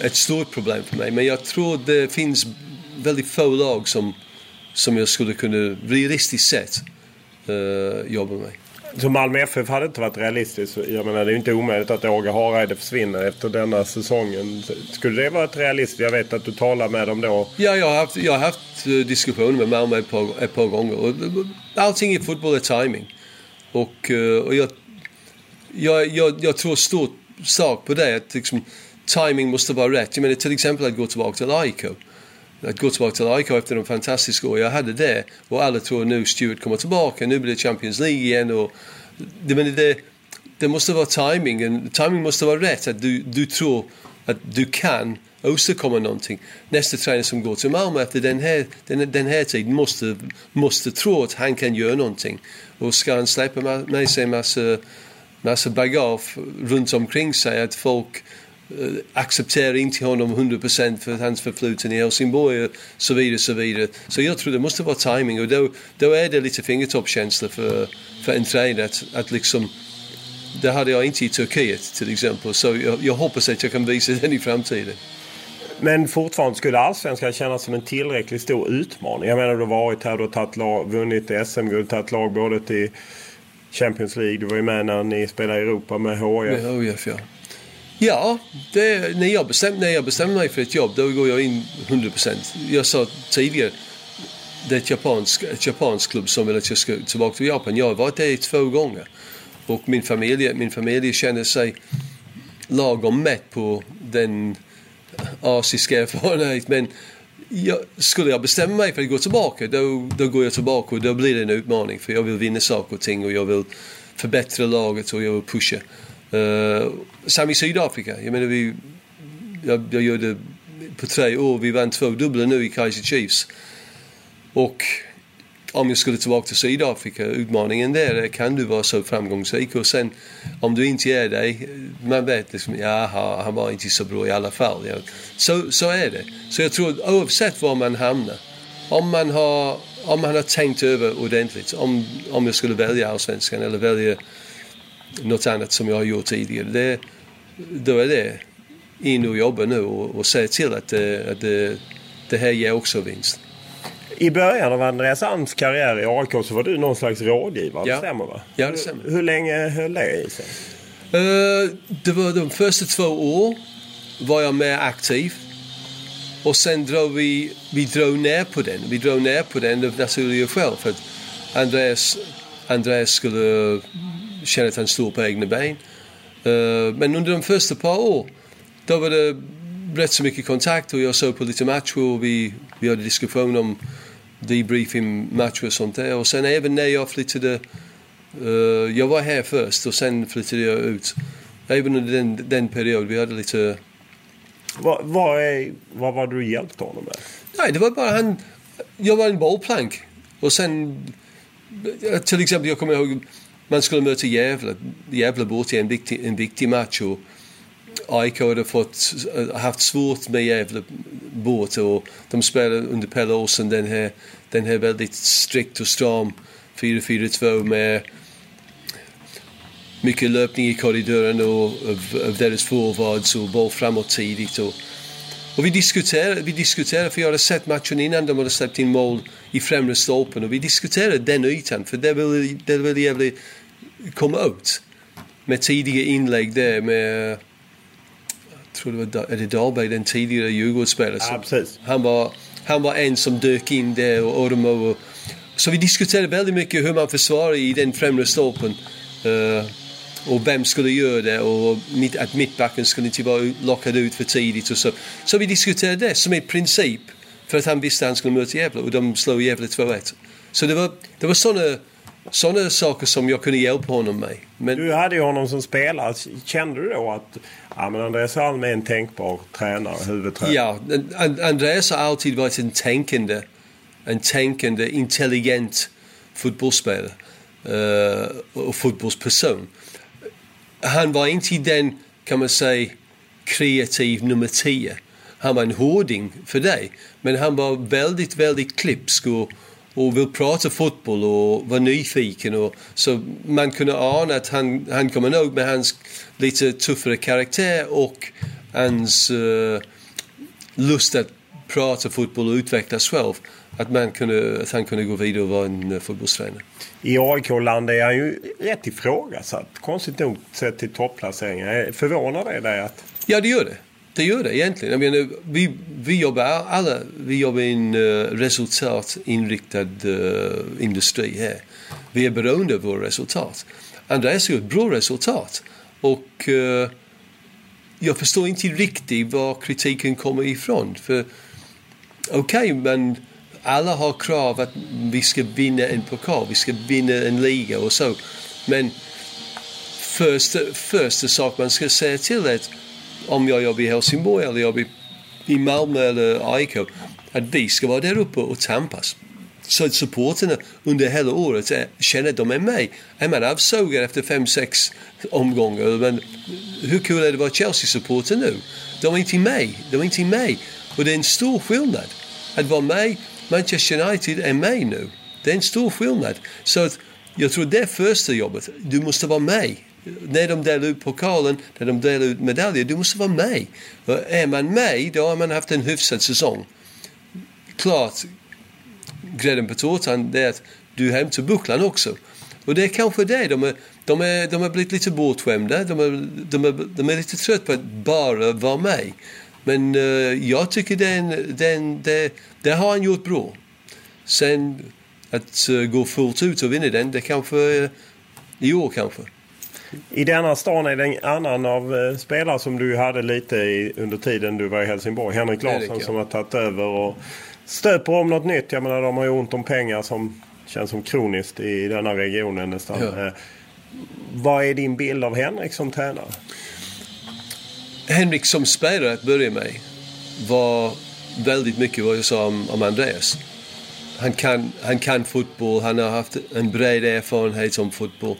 ett stort problem för mig. Men jag tror det finns väldigt få lag som, som jag skulle kunna realistiskt sett uh, jobba med. Så Malmö FF hade inte varit realistiskt. Jag menar det är ju inte omöjligt att Åge Hareide försvinner efter denna säsongen. Skulle det vara ett realistiskt? Jag vet att du talar med dem då. Ja, jag har haft, jag har haft eh, diskussioner med Malmö ett par, ett par gånger. Och, allting i fotboll är timing. Och, eh, och jag, jag, jag, jag tror stort sak på det. Att liksom, timing måste vara rätt. Jag menar till exempel att gå tillbaka till AIK. Att gå tillbaka till AIK efter de fantastiska år jag hade där. Och alla tror nu Stuart kommer tillbaka. Nu blir det Champions League igen. Och, Jag menar det, det måste vara timing. And timing måste vara rätt. Att du, du tror att du kan åstadkomma någonting. Nästa tränare som går till Malmö efter den här, den, den här tiden måste, måste tro att han kan göra någonting. Och ska han släppa med sig massa, massa bagage runt omkring sig att folk accepterar inte honom 100% för hans förfluten i Helsingborg och så vidare, så vidare. Så jag tror det måste vara timing och då, då är det lite fingertoppskänsla för, för en tränare att, att liksom det hade jag inte i Turkiet till exempel. Så jag, jag hoppas att jag kan visa [laughs] den i framtiden. Men fortfarande skulle Allsvenskan kännas som en tillräckligt stor utmaning. Jag menar du har varit här, du har tagit lag, vunnit SM-guld, tagit lag både till Champions League. Du var ju med när ni spelade i Europa med HIF. Med HIF, ja. Ja, det, när, jag bestäm, när jag bestämmer mig för ett jobb då går jag in 100%. Jag sa tidigare, det är ett japansk, ett japansk klubb som vill att jag ska tillbaka till Japan. Jag har varit där två gånger. Och min familj, min familj känner sig lagom mätt på den asiska erfarenheten. Men jag, skulle jag bestämma mig för att gå tillbaka, då, då går jag tillbaka och då blir det en utmaning. För jag vill vinna saker och ting och jag vill förbättra laget och jag vill pusha. Uh, Sam i Sydafrika, jag menar vi, jag, jag gjorde på tre år, vi vann två dubbla nu i Kaiser Chiefs. Och om jag skulle tillbaka till Sydafrika, utmaningen där är kan du vara så framgångsrik och sen om du inte är det, man vet liksom, jaha, han var inte så bra i alla fall. Ja. Så, så är det. Så jag tror oavsett var man hamnar, om man har, om man har tänkt över ordentligt, om, om jag skulle välja allsvenskan eller välja något annat som jag har gjort tidigare, det, då är det in och jobba nu och, och se till att, det, att det, det här ger också vinst. I början av Andreas Alms karriär i AIK så var du någon slags rådgivare. Ja. Det stämmer va? Ja, det stämmer. Hur, hur länge höll det i sig? Uh, det var de första två år var jag mer aktiv. Och sen drog vi, vi drog ner på den. Vi drog ner på den av naturliga skäl. För att Andreas, Andreas skulle att han stod på egna ben. Uh, men under de första par år, då var det rätt så mycket kontakt och jag såg på lite matcher och vi, vi hade diskussion om debriefing-matcher och sånt där. Och sen även när jag flyttade, uh, jag var här först och sen flyttade jag ut. Även under den, den perioden, vi hade lite... Vad, vad, är, vad var du hjälpt honom med? Nej, det var bara han... Jag var en bollplank. Och sen, till exempel, jag kommer ihåg, man skulle möta Gävle, Gävle borta i en viktig, en viktig match. Och, AIK hade fått, eh, haft svårt med Gävle borta och de spelade under Pelle Olsson den här, den här väldigt strikt och stram 4-4-2 med mycket löpning i korridoren och av, av deras forwards och boll framåt tidigt. Och, och vi diskuterade, vi diskuterade, för jag hade sett matchen innan de hade släppt in mål i främre stolpen och vi diskuterade den ytan för det ville, det ville Gävle komma ut. Med tidiga inlägg där med tror det var Eddie Dahlberg, den tidigare Djurgårdsspelaren. Ja, han, var, han var en som dök in där och Ormo. Och, så vi diskuterade väldigt mycket hur man försvarar i den främre stolpen. Uh, och vem skulle göra det och mitt, att mittbacken skulle inte vara lockad ut för tidigt och så. Så vi diskuterade det som en princip för att han visste att han skulle möta Gävle och de slog Gävle 2-1. Så det var, det var sådana sådana saker som jag kunde hjälpa honom med. Men... Du hade ju honom som spelare. Kände du då att ja, men Andreas Alm är en tänkbar tränare, huvudtränare? Ja, Andreas har alltid varit en tänkande, en tänkande, intelligent fotbollsspelare uh, och fotbollsperson. Han var inte den, kan man säga, kreativ nummer tio. Han var en hårding för dig. Men han var väldigt, väldigt klipsk och och vill prata fotboll och vara nyfiken. Och, så man kunde ana att han, han kommer nog med hans lite tuffare karaktär och hans uh, lust att prata fotboll och utvecklas själv. Att, man kunde, att han kunde gå vidare och vara en uh, fotbollstränare. I AIK-land är han ju rätt ifrågasatt. Konstigt nog sett till topplaceringar. Förvånar det dig att... Ja, det gör det. Det gör det egentligen. Jag menar, vi, vi jobbar alla vi jobbar i en eh, uh, resultatinriktad uh, eh, industri här. Vi är beroende av våra resultat. Andreas gör ett bra resultat. Och uh, jag förstår inte riktigt var kritiken kommer ifrån. För okej, okay, men alla har krav att vi ska vinna en pokal, vi ska vinna en liga och så. Men första, första sak man ska säga till är att om jag jobbar i Helsingborg eller jobbar i Malmö eller AIK, att vi ska vara där uppe och tampas. Så att supporterna under hela året känner att de är med. Är man avsågad efter fem, sex omgångar, men hur kul är det att vara Chelsea-supporter nu? De är inte med. De är inte med. Och det är en stor skillnad. Att vara med, Manchester United är med nu. Det är en stor skillnad. Så att jag tror det är första jobbet. Du måste vara med när de delar ut pokalen, när de delar ut medaljer, du måste vara med. Och är man med, då har man haft en hyfsad säsong. Klart, grädden på tårtan är att du hämtar bucklan också. Och det är kanske det, de, är, de, är, de har blivit lite bortskämda, de är, de, är, de är lite trött på att bara vara med. Men uh, jag tycker den, den, det, det har han gjort bra. Sen att uh, gå fullt ut och vinna den, det kanske uh, i år kanske. I denna stan är det en annan av eh, spelare som du hade lite i, under tiden du var i Helsingborg. Henrik Larsson Henrik, ja. som har tagit över och stöper om något nytt. Jag menar de har ju ont om pengar som känns som kroniskt i denna regionen nästan. Ja. Eh, vad är din bild av Henrik som tränare? Henrik som spelare att börja med var väldigt mycket vad jag sa om, om Andreas. Han kan, han kan fotboll, han har haft en bred erfarenhet om fotboll.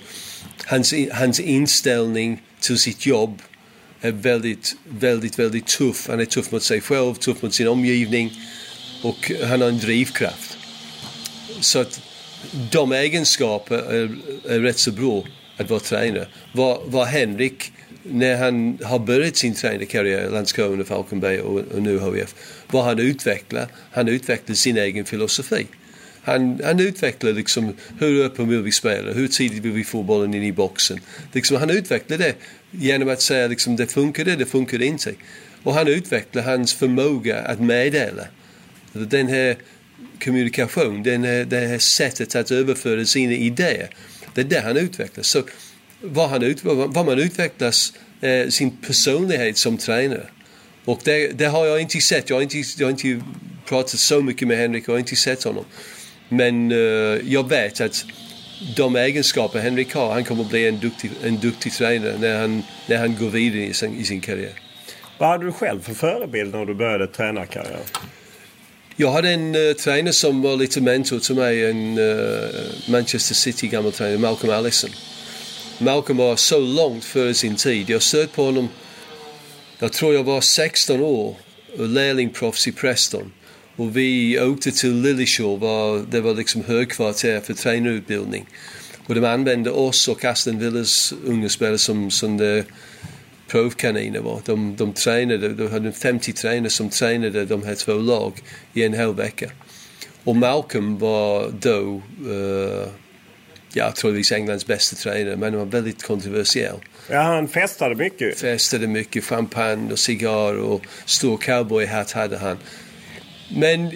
Hans, hans inställning till sitt jobb är väldigt, väldigt, väldigt tuff. Han är tuff mot sig själv, tuff mot sin omgivning och han har en drivkraft. Så att de egenskaperna är, är rätt så bra att vara tränare. Vad, vad Henrik, när han har börjat sin tränarkarriär, Landskrona, Falkenberg och, och nu HIF, vad han utvecklar, han utvecklar sin egen filosofi. Han, han utvecklar liksom hur öppen vill vi spela, hur tidigt vill vi få bollen in i boxen. Liksom, han utvecklar det genom att säga liksom, det funkar det, det funkar inte. Och han utvecklar hans förmåga att meddela. Den här kommunikation, den här, det här sättet att överföra sina idéer. Det är det han utvecklar. Så vad, han ut, vad vad man utvecklas eh, sin personlighet som tränare. Och det, det har jag inte sett. Jag har inte, jag har inte pratat så mycket med Henrik, jag har inte sett honom. Men eh, jag vet att de egenskaper Henrik har, han kommer att bli en duktig, en duktig tränare när han, när han går vidare i sin, i sin karriär. Vad hade du själv för förebild när du började tränarkarriären? Jag hade en uh, tränare som var lite mentor till mig, en uh, Manchester City gammal tränare, Malcolm Allison. Malcolm var så långt före sin tid. Jag stötte på honom, jag tror jag var 16 år, lärlingproffs i Preston. Och vi åkte till Lilleshall, var, det var liksom högkvarter för tränarutbildning. Och de använde oss och Aston Villas unga spelare som, som de provkaniner var. De, de tränade, de hade 50 tränare som tränade de här två lag i en hel vecka. Och Malcolm var då, uh, ja, troligtvis Englands bästa tränare, men han var väldigt kontroversiell. Ja, han festade mycket. Festade mycket champagne och cigarr och stor cowboyhatt hade han. Men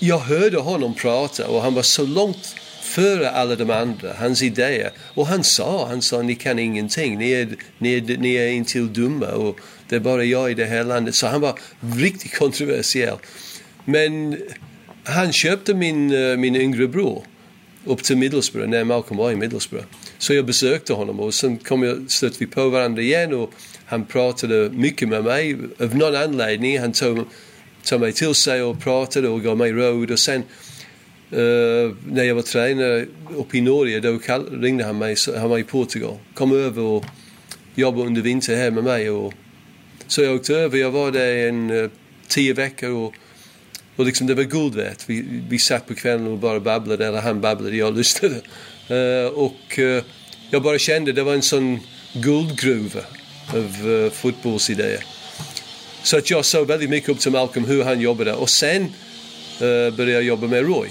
jag hörde honom prata och han var så långt före alla de andra, hans idéer. Och han sa, han sa ni kan ingenting, ni är, ni är, ni är intill dumma och det är bara jag i det här landet. Så han var riktigt kontroversiell. Men han köpte min, eh, min yngre bror upp till Middlesbrough när Malcolm var i Middlesbrough. Så jag besökte honom och sen kom jag, stötte vi på varandra igen och han pratade mycket med mig. Av någon anledning han tog, tog mig till sig och pratade och gav mig råd och sen Uh, när jag var tränare uppe i Norge då kall- ringde han mig, han var i Portugal. Kom över och jobbade under vintern här med mig. Och, så jag åkte över, jag var där en uh, tio veckor och, och liksom det var guld värt. Vi, vi satt på kvällen och bara babblade, eller han babblade, jag lyssnade. Uh, och uh, jag bara kände det var en sån guldgruva av uh, fotbollsidéer. Så att jag såg väldigt mycket upp till Malcolm, hur han jobbade. Och sen uh, började jag jobba med Roy.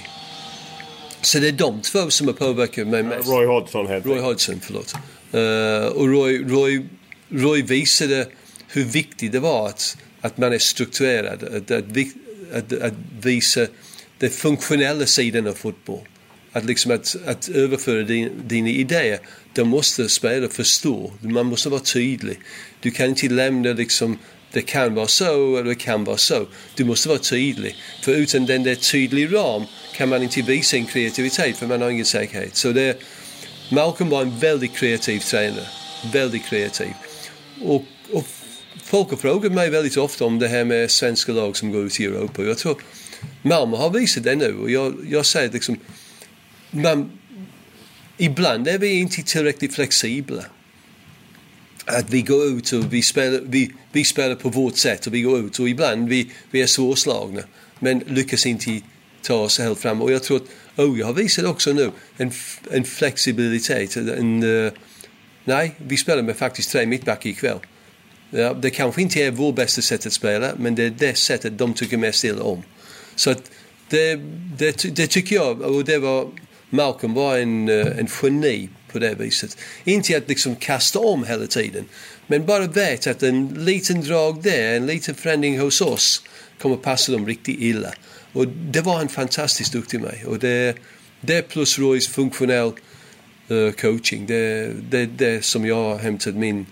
Så det är de två som har påverkat mig mest. Roy Hodgson heter Roy Hodgson, förlåt. Uh, och Roy, Roy, Roy visade hur viktigt det var att, att man är strukturerad. Att, att, att, att visa den funktionella sidan av fotboll. Att, liksom att, att överföra din, dina idéer. De måste spelare förstå. Man måste vara tydlig. Du kan inte lämna liksom det kan vara så eller det kan vara så. Du måste vara tydlig. För utan den där tydliga ram kan man inte visa en kreativitet för man har ingen säkerhet. Så det, Malcolm var en väldigt kreativ tränare. Väldigt kreativ. Och, och folk har frågat mig väldigt ofta om det här med svenska lag som går ut i Europa. Jag tror Malmö har visat det nu och jag, jag säger liksom man, ibland är vi inte tillräckligt flexibla. Att vi går ut och vi spelar, vi, vi spelar på vårt sätt och vi går ut och ibland vi, vi är svårslagna men lyckas inte ta oss helt fram. Och jag tror att oh, Oja har visat också nu en, en flexibilitet. En, uh, nej, vi spelar med faktiskt tre mittbackar ikväll. Ja, det kanske inte är vårt bästa sätt att spela men det är det sättet de tycker mest illa om. Så att det, det, det tycker jag, och det var Malcolm var en, eh, en geni på det viset. Inte att liksom kasta om hela tiden men bara vet att en liten drag där, en liten förändring hos oss kommer passa dem riktigt illa. Och det var han fantastiskt duktig med. Och det, det plus Roys funktionell uh, coaching. Det är det, det som jag har hämtat min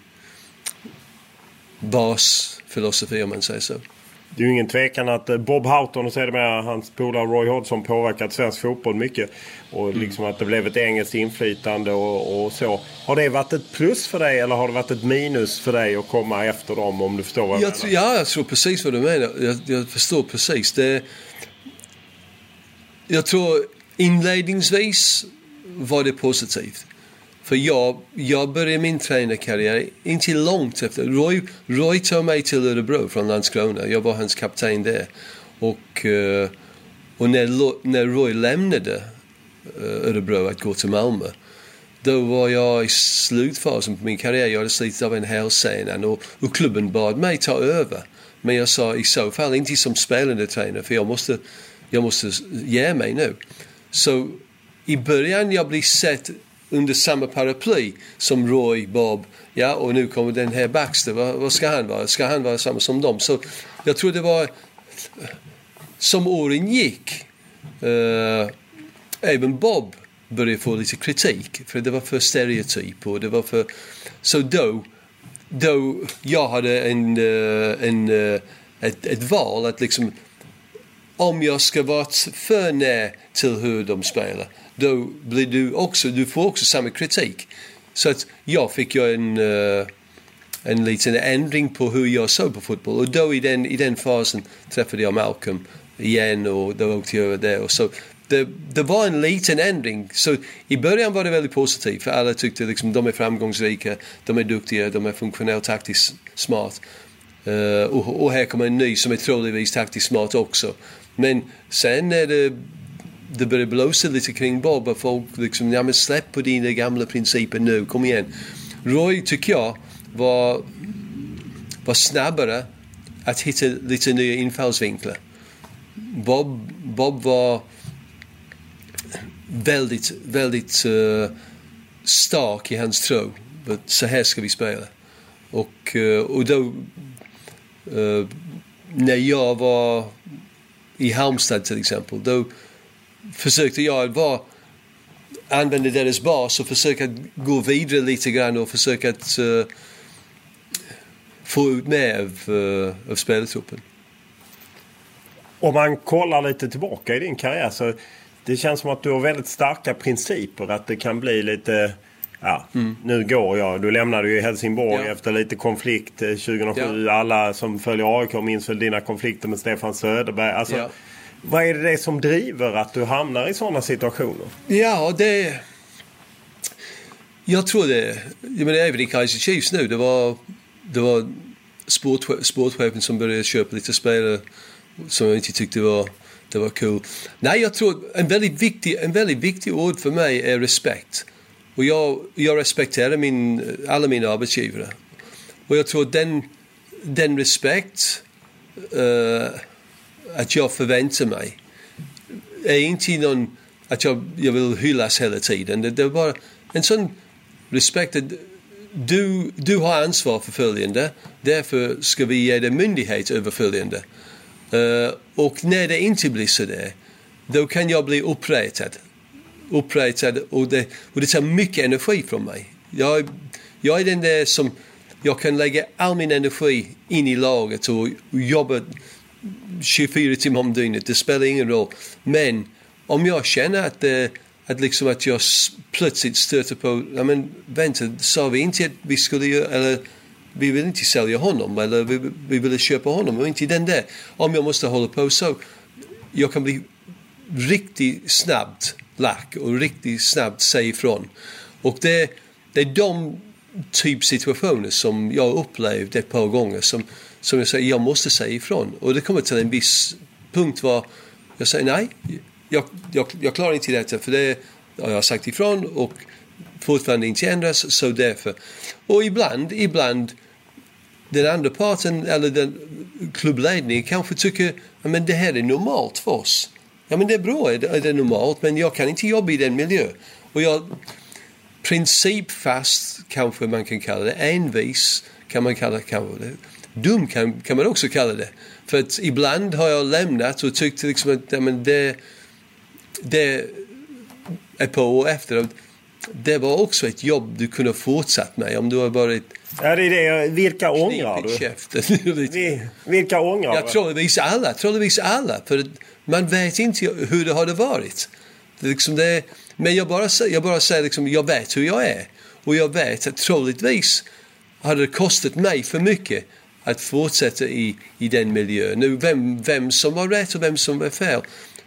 basfilosofi om man säger så. Det är ju ingen tvekan att eh, Bob Houghton och sedermera hans polare Roy Hodgson påverkat svensk fotboll mycket. Och mm. liksom att det blev ett engelskt inflytande och, och, så. Har det varit ett plus för dig eller har det varit ett minus för dig att komma efter dem om du förstår vad jag, jag menar? Ja, jag tror precis vad du menar. Jag, jag förstår precis. Det, jag tror inledningsvis var det positivt. För jag, jag började min tränarkarriär inte långt efter. Roy, Roy tog mig till Örebro från Landskrona. Jag var hans kapten där. Och, eh, och när, när Roy lämnade eh, Örebro att gå till Malmö då var jag i slutfasen på min karriär. Jag hade slitit av en hälsena och, och klubben bad mig ta över. Men jag sa i så fall inte som spelande tränare för jag måste, jag måste ge mig nu. Så i början jag blev sett under samma paraply som Roy, Bob, ja och nu kommer den här Baxter, vad, vad ska han vara? Ska han vara samma som dem? Så jag tror det var som åren gick, uh, även Bob började få lite kritik för det var för stereotyp och det var för... Så då, då jag hade en, eh, en, eh, ett, ett val att liksom om jag ska vara för nära till hur de spelar då blir du också, du får också samma kritik. Så att jag fick ju en, eh, en liten ändring på hur jag såg på fotboll och då i den, i den fasen träffade jag Malcolm igen och då åkte jag över där och så det, det var en liten ändring. Så i början var det väldigt positivt för alla tyckte liksom de är framgångsrika, de är duktiga, de är funktionellt taktiskt smart. Uh, och, och, här kommer en ny som är troligtvis taktiskt smart också. Men sen är det det börjar blåsa lite kring Bob och folk liksom, ja men släpp på dina gamla principer nu, kom igen. Roy tycker jag var, var snabbare att hitta lite nya infallsvinklar. Bob, Bob var väldigt, väldigt uh, stark i hans tro. Så här ska vi spela. Och, uh, och då, uh, när jag var i Halmstad till exempel, då försökte jag vara använda deras bas och försöka gå vidare lite grann och försöka att uh, få ut mer av, uh, av spelartruppen. Om man kollar lite tillbaka i din karriär så det känns som att du har väldigt starka principer. Att det kan bli lite Ja, mm. nu går jag. Du lämnade ju Helsingborg ja. efter lite konflikt 2007. Eh, ja. Alla som följer AIK minns väl dina konflikter med Stefan Söderberg. Alltså, ja. Vad är det som driver att du hamnar i sådana situationer? Ja, det... Jag tror det... Jag menar, även i Kaiser Chiefs nu. Det var, det var sport, sportchefen som började köpa lite spelare som jag inte tyckte var, det var cool. Nej, jag tror en väldigt viktig, en väldigt viktig ord för mig är respekt. Och jag, jag respekterar min, alla mina arbetsgivare. Och jag tror den, den respekt uh, att jag förväntar mig är inte någon att jag, jag vill hyllas hela tiden. Det, det är bara en sån respekt att du, du har ansvar för följande. Därför ska vi ge dig myndighet över följande. Uh, och när det inte blir så där, då kan jag bli uppretad. Uppretad och det, och det tar mycket energi från mig. Jag, jag är den där som jag kan lägga all min energi in i laget och jobba 24 timmar om dygnet, det spelar ingen roll. Men om jag känner att, eh, att, liksom att jag plötsligt stöter på, ja men vänta, sa vi inte att vi skulle göra, eller vi vill inte sälja honom eller vi, vi vill köpa honom och inte den där. Om jag måste hålla på så, jag kan bli riktigt snabbt lack och riktigt snabbt säga ifrån. Och det, det är de typ situationer som jag upplevt ett par gånger som som jag säger, jag måste säga ifrån. Och det kommer till en viss punkt var jag säger nej, jag, jag, jag klarar inte detta för det har jag sagt ifrån och fortfarande inte ändras så därför. Och ibland, ibland den andra parten eller den klubbledningen kanske tycker att det här är normalt för oss. Ja men det är bra, det är normalt men jag kan inte jobba i den miljön. Och jag, principfast kanske man kan kalla det, envis kan man kalla det dum kan, kan man också kalla det. För att ibland har jag lämnat och tyckt liksom att ja, men det, det ett par år efter det var också ett jobb du kunde ha fortsatt med om du har varit Ja, det är det. Vilka ångrar du? käften. [laughs] Vi- Vilka ångrar Jag du? troligtvis alla, troligtvis alla. För man vet inte hur det hade varit. Det liksom det, men jag bara, jag bara säger liksom, jag vet hur jag är. Och jag vet att troligtvis hade det kostat mig för mycket att fortsätta i, i den miljön. Nu, vem, vem som var rätt och vem som var fel,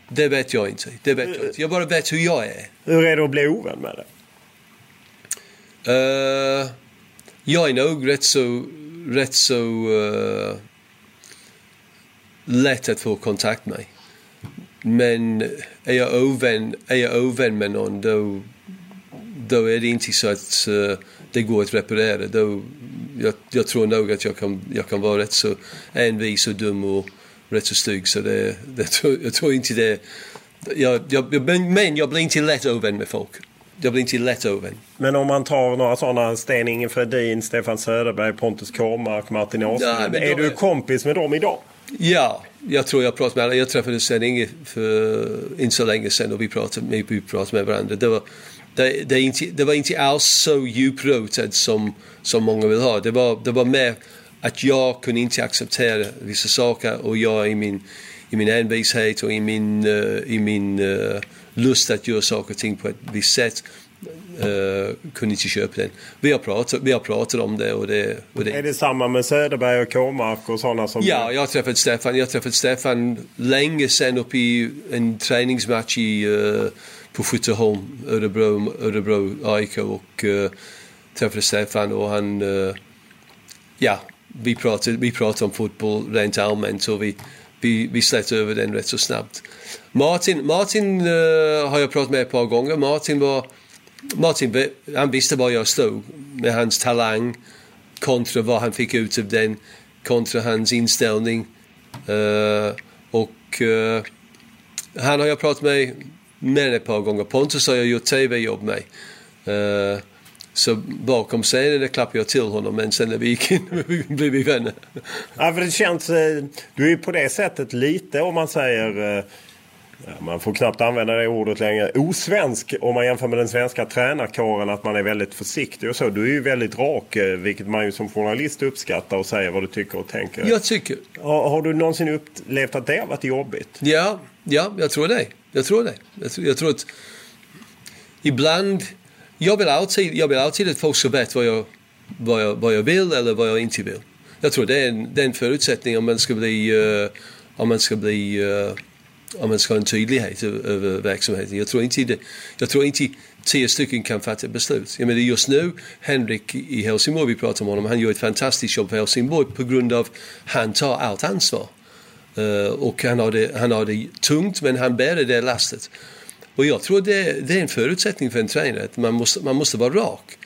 det vet jag inte. Det vet jag, inte. jag bara vet hur jag är. Hur är det att bli ovän med det? Eh, jag är nog rätt så, rätt så eh, lätt att få kontakt med. Men är jag ovän, är jag ovän med någon då, då är det inte så att eh, det går att reparera. Då, jag, jag tror nog att jag kan, jag kan vara rätt så envis och dum och rätt så stygg. Så det, det, tror- jag tror inte det... Jag, jag, men- jag blir inte lätt ovän med folk. Jag blir inte lätt ovän. Men om man tar några sådana, Sten-Inge Fredin, Stefan Söderberg, Pontus Kåmark, Martin Åslund. men Är du kompis med dem idag? Ja, jag tror jag pratade med alla. Jag träffade Sven Inge för inte så länge sedan och vi pratade, vi pratade med varandra. Det var, det, det, inte, det var inte alls så djuprotat som, som många vill ha. Det var, det var mer att jag kunde inte acceptera vissa saker och jag i min, i min envishet och i min, eh, i min eh, lust att göra saker och ting på ett visst sätt eh, kunde inte köpa den. Vi har pratat, vi har pratat om det och det... Och det Är det samma med Söderberg och Kåmark och sådana som... Ja, jag har träffat Stefan. Jag har träffat Stefan länge sedan uppe i en träningsmatch i, uh, på Skytteholm, Örebro, Örebro AIK och uh, träffade Stefan och han, uh, ja, vi pratade, vi pratade om fotboll rent allmänt och vi, vi, vi slet över den rätt så snabbt. Martin, Martin uh, har jag pratat med ett par gånger. Martin var, Martin, han visste var jag stod med hans talang kontra vad han fick ut av den, kontra hans inställning. Uh, och uh, han har jag pratat med mer än ett par gånger. Pontus har jag gjort tv-jobb med. Eh, så bakom scenen klappade jag till honom men sen när vi gick in [laughs] blev vi vänner. Ja, för det känns... eh, Du är ju på det sättet lite om man säger... eh, man får knappt använda det ordet längre. Osvensk om man jämför med den svenska tränarkåren. Att man är väldigt försiktig och så. Du är ju väldigt rak vilket man ju som journalist uppskattar och säger vad du tycker och tänker. Jag tycker, Har, har du någonsin upplevt att det har varit jobbigt? ja, ja, jag tror det. Jag tror det. Jag tror, jag tror att ibland, jag vill alltid, jag vill alltid att folk ska veta vad jag, vad, jag, vad jag vill eller vad jag inte vill. Jag tror det är en, det är en förutsättning om man ska bli, Uh, om man ska bli, Uh, om man ska ha en tydlighet över, verksamheten. Jag tror inte det, jag tror inte tio stycken kan fatta beslut. Jag menar just nu, Henrik i Helsingborg, vi pratar om honom, han gör ett fantastiskt jobb för Helsingborg på grund av att han tar allt ansvar. Eh, och han har, det, han har det tungt men han bär det lastet. Och jag tror det, det är en förutsättning för en tränare att man måste, man måste vara rak.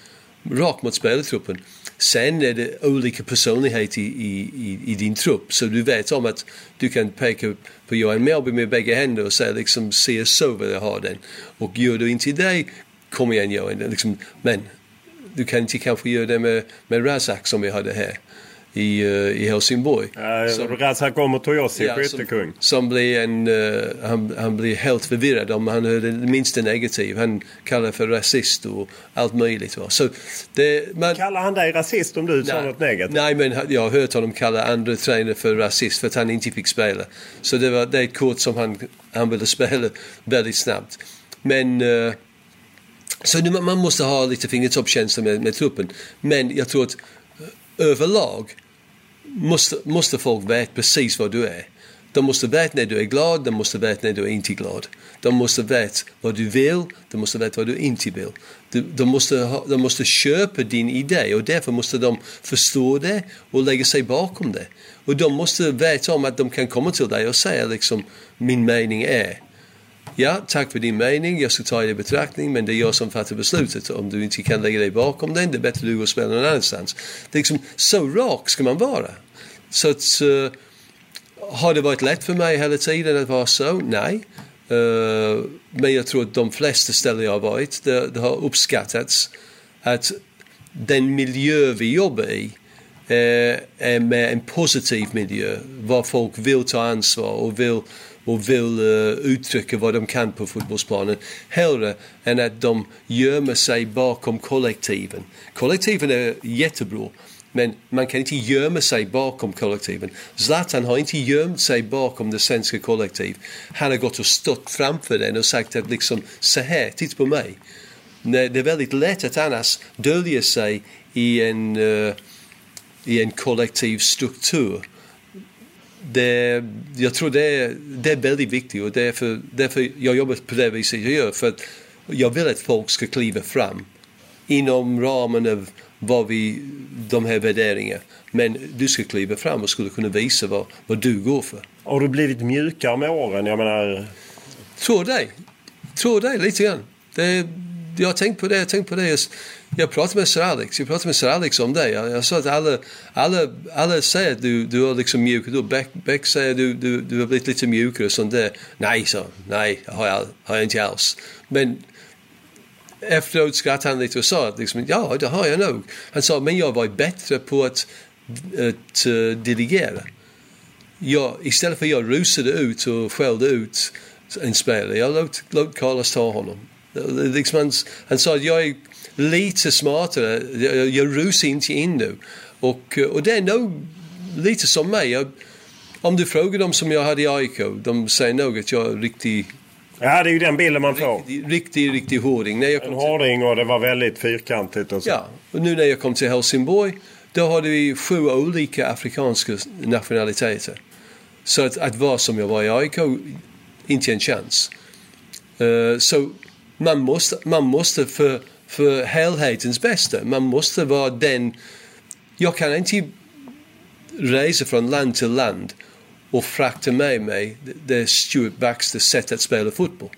Rak mot spelartruppen. Sen är det olika personlighet i, i, i, din trupp så du vet om att du kan peka på Johan Melby med bägge händer och säga liksom se så vill jag ha den. Och gör du inte det, kom igen Johan. Liksom, men du kan inte kanske göra det med, med Razak som vi hade här i, eh, i Helsingborg. Uh, Som- Razak Omo Toyosi, Ja, skyttekung. som, som blir en, eh, han, han blir helt förvirrad om han hör det minsta negativ. Han kallar för rasist och allt möjligt. Va? Så det, man, Kallar han dig rasist om du sa något negativt? nej, men jag har hört honom kalla andra tränare för rasist för att han inte fick spela. Så det var det kort som han, han ville spela väldigt snabbt. Men eh, så nu, man måste ha lite fingertoppskänsla med, med truppen. Men jag tror att överlag måste, måste folk veta precis vad du är. De måste veta när du är glad, de måste veta när du är inte glad. De måste veta vad du vill, de måste veta vad du inte vill. De, de, måste, ha, de måste köpa din idé och därför måste de förstå det och lägga sig bakom det. Och de måste veta om att de kan komma till dig och säga liksom min mening är Ja, tack för din mening. Jag ska ta det i betraktning, men det är jag som fattar beslutet. Om du inte kan lägga dig bakom den, det är bättre att du går och spelar någon annanstans. Det är liksom, så rak ska man vara. Så att, uh, har det varit lätt för mig hela tiden att vara så? Nej. Uh, men jag tror att de flesta ställen jag har varit, det, det har uppskattats att den miljö vi jobbar i eh, är med en positiv miljö. Var folk vill ta ansvar och vill och vill uh, uttrycka vad de kan på fotbollsplanen. Hellre än att de gömmer sig bakom kollektiven. Kollektiven är jättebra. Men man kan inte gömma sig bakom kollektiven. Zlatan har inte gömt sig bakom det svenska kollektivet. Han har gått och stått framför den och sagt att liksom, så här, titta på mig. Det är väldigt lätt att annars dölja sig i en, uh, i en kollektiv struktur. Det, jag tror det är, det är väldigt viktigt och därför, därför jag jobbar på det viset jag gör. För att jag vill att folk ska kliva fram inom ramen av vad vi, de här värderingarna. Men du ska kliva fram och skulle kunna visa vad, vad du går för. Har du blivit mjukare med åren? Jag menar... Tror dig. Tror dig lite grann. Det, jag har tänkt på det. Jag tänkt på det. Jag pratade med Sir Alex. Jag pratade med Sir Alex om det. Jag, jag sa att alla, alla, alla säger att du, du har liksom mjukare. Beck, Beck säger att du, du, du har blivit lite mjukare och sånt där. Nej, så. Nej, har jag, har jag inte alls. Men efteråt skrattade han lite och sa att liksom, ja, det har jag nog. Han sa, men jag var bättre på att, att uh, dirigera. Jag, istället för att jag rusade ut och skällde ut en spelare, jag låt, låt Carlos ta honom. Liksom han, han sa att jag är lite smartare, jag, jag rusar inte in nu. Och, och det är nog lite som mig. Jag, om du frågar dem som jag hade i AIK, de säger nog att jag är riktigt Ja, det är ju den bilden man får. Riktig, riktig, riktig hårding. När jag kom en hårding och det var väldigt fyrkantigt och så. Ja, och nu när jag kom till Helsingborg då hade vi sju olika afrikanska nationaliteter. Så att, att vara som jag var i AIK, inte en chans. Uh, så man måste, man måste för, för helhetens bästa, man måste vara den... Jag kan inte resa från land till land och frakta med mig det Stuart Baxters sätt att spela fotboll.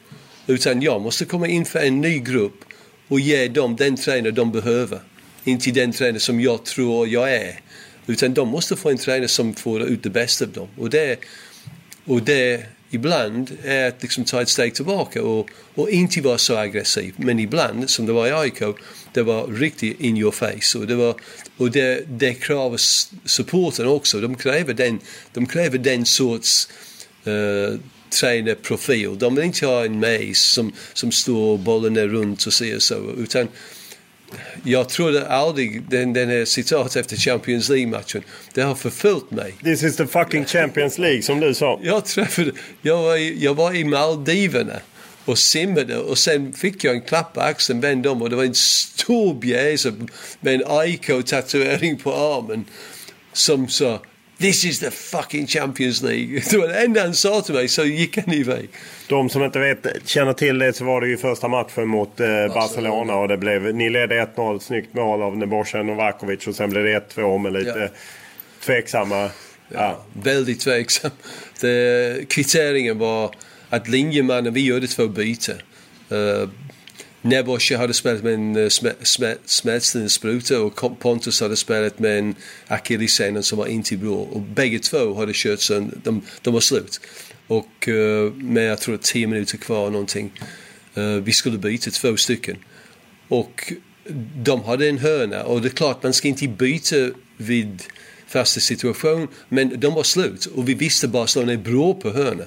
Utan jag måste komma in för en ny grupp och ge dem den tränare de behöver. Inte den tränare som jag tror jag är. Utan de måste få en tränare som får ut det bästa av dem. Och det, och det ibland är att liksom ta ett steg tillbaka och, och inte vara så aggressiv. Men ibland, som det var i AIK, det var riktigt in your face. Och det, var, och det, det kräver supporten också. De kräver den, de kräver den sorts uh, tränarprofil. De vill inte ha en Mace som, som står bollen är runt och säger så. Utan jag trodde aldrig den, den här citat efter Champions League-matchen. Det har förföljt mig. This is the fucking Champions League som du sa. Jag träffade, jag var i, jag var i Maldiverna och simmade och sen fick jag en klapp på axeln, vände om och det var en stor bjäse med en AIK-tatuering på armen som sa This is the fucking Champions League. [laughs] Det var det enda han sa till mig, så gick han iväg. De som inte vet, känner till det så var det ju första matchen mot eh, Barcelona och det blev, ni ledde 1-0, snyggt mål av Nebojsa Novakovic och sen blev det 1-2 med lite ja. tveksamma... Ja, ja. Väldigt tveksam. Det, kvitteringen var att linjemannen, vi gjorde två byten. Uh, Nebosje hade spelat med en eh, uh, smärtstillande och Pontus hade spelat med en akillesenor som var inte bra. Och bägge två hade kört sönder, de, de var slut. Och eh, med, jag tror, tio minuter kvar någonting. Eh, vi skulle byta två stycken. Och de hade en hörna och det är klart man ska inte byta vid fasta situation men de var slut och vi visste Barcelona är bra på hörna.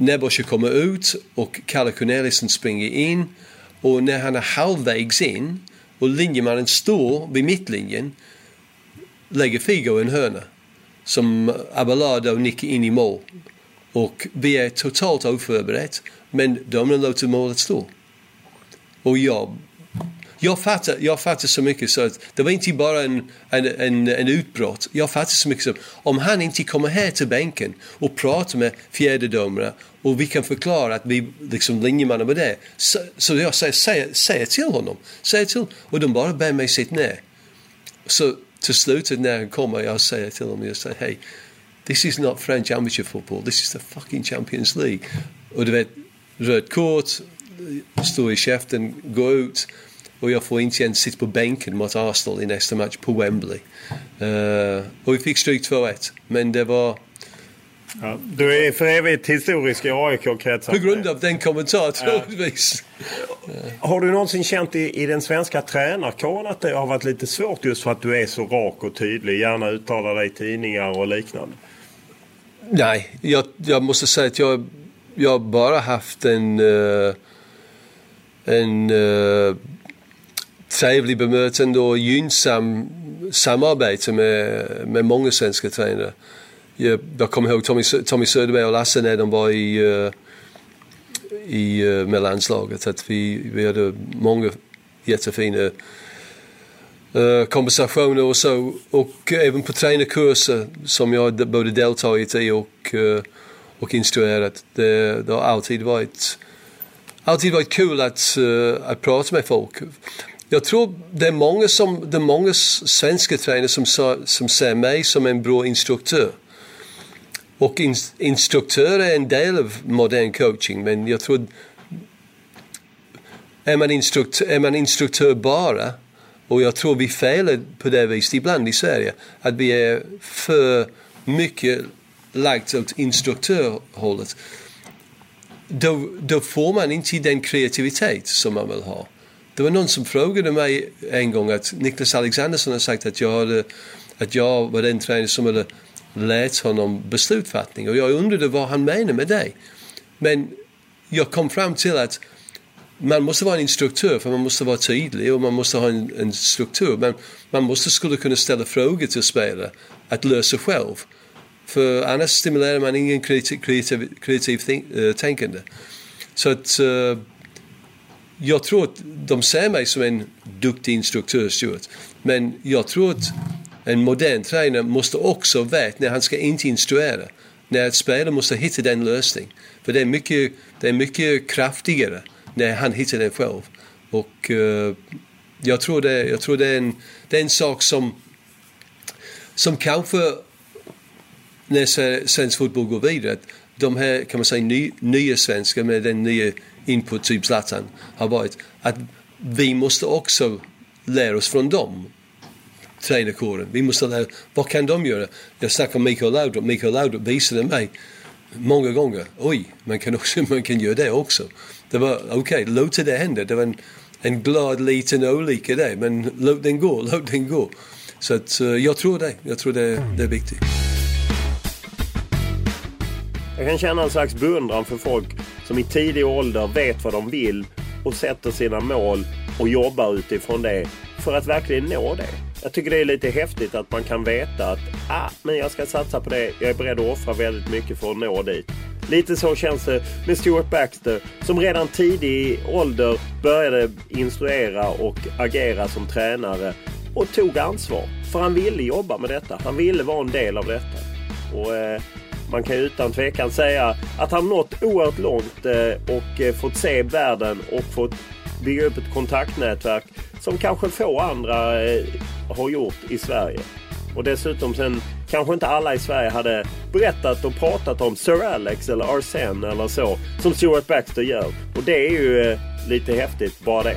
Uh, kommer ut och Kalle Corneliusson springer in och när han är halvvägs in och linjemannen står vid mittlinjen lägger Figo en hörna som Abelardo nickar in i mål. Och vi är totalt oförberett men domaren låter målet stå. Och jag jag fattar, jag fattar så mycket så att det var inte bara en, en, en, en utbrott. Jag fattar så mycket så om han inte kommer här till bänken och pratar med fjärdedomare och vi kan förklara att vi liksom linjemannen var där. Så, så jag säger, säg, säg till honom. Säg till. Och de bara ber mig sitta ner. Så till slut när han kommer jag säger till honom, jag säger hej, this is not French amateur football, this is the fucking Champions League. Och du vet, röd kort, stå i käften, gå ut och jag får inte ens sitta på bänken mot Arsenal i nästa match på Wembley. Uh, och vi fick stryk 2-1. Men det var... Ja, du är för evigt historisk i AIK-kretsar. På grund av den kommentaren troligtvis. Ja. Har du någonsin känt i, i den svenska tränarkåren att det har varit lite svårt just för att du är så rak och tydlig? Gärna uttalar dig i tidningar och liknande. Nej, jag, jag måste säga att jag, jag bara haft en, uh, en uh, trevlig bemötande och gynnsam samarbete med, med många svenska tränare. Jag, jag kommer ihåg Tommy, Tommy Söderberg och Lasse när de var i, uh, i, uh, med landslaget. Att vi, vi hade många jättefina uh, konversationer och så. Och även på tränarkurser som jag både deltagit i och, uh, och instruerat. Det, det har alltid varit, alltid varit kul att, uh, att prata med folk. Jag tror det är många, som, det är många svenska tränare som, som ser mig som en bra instruktör. Och in, instruktör är en del av modern coaching men jag tror är man, instruktör, är man instruktör bara och jag tror vi felar på det viset ibland i Sverige att vi är för mycket lagt åt instruktörhållet. Då, då får man inte den kreativitet som man vill ha. Det var någon som frågade mig en gång att Niklas Alexandersson har sagt att jag, hade, att jag var den tränare som hade lärt honom beslutfattning och jag undrade vad han menade med det. Men jag kom fram till att man måste vara en instruktör för man måste vara tydlig och man måste ha en, en struktur. Men man måste skulle kunna ställa frågor till spelare att lösa själv. För annars stimulerar man ingen kreativ, kreativ, kreativ think, uh, tänkande. Så att uh, jag tror att de ser mig som en duktig instruktör, Stuart. Men jag tror att en modern tränare måste också veta när han ska inte instruera. När ett spelare måste hitta den lösningen. För det är mycket, det är mycket kraftigare när han hittar den själv. Och uh, jag tror, det, jag tror det, är en, det är en sak som, som kanske när svensk fotboll går vidare, de här kan man säga ny, nya svenskar med den nya input, typ Zlatan, har varit att vi måste också lära oss från dem tränarkåren. Vi måste lära, vad kan de göra? Jag snackade om Mikael Laudrup. Mikael Laudrup visade mig många gånger, oj, man kan, också, [laughs] man kan göra det också. Det var okej, okay, låt det hända. Det var en, en glad liten olycka där, men låt den gå, [laughs] låt den gå. Så att, jag tror det. Jag tror det, det är viktigt. Jag kan känna en slags beundran för folk som i tidig ålder vet vad de vill och sätter sina mål och jobbar utifrån det för att verkligen nå det. Jag tycker det är lite häftigt att man kan veta att ah, men jag ska satsa på det. Jag är beredd att offra väldigt mycket för att nå dit. Lite så känns det med Stuart Baxter som redan tidig ålder började instruera och agera som tränare och tog ansvar. För han ville jobba med detta. Han ville vara en del av detta. Och eh, man kan utan tvekan säga att han nått oerhört långt eh, och eh, fått se världen och fått bygga upp ett kontaktnätverk som kanske få andra eh, har gjort i Sverige. Och dessutom sen kanske inte alla i Sverige hade berättat och pratat om Sir Alex eller Arsene eller så som Stuart Baxter gör. Och det är ju lite häftigt bara det.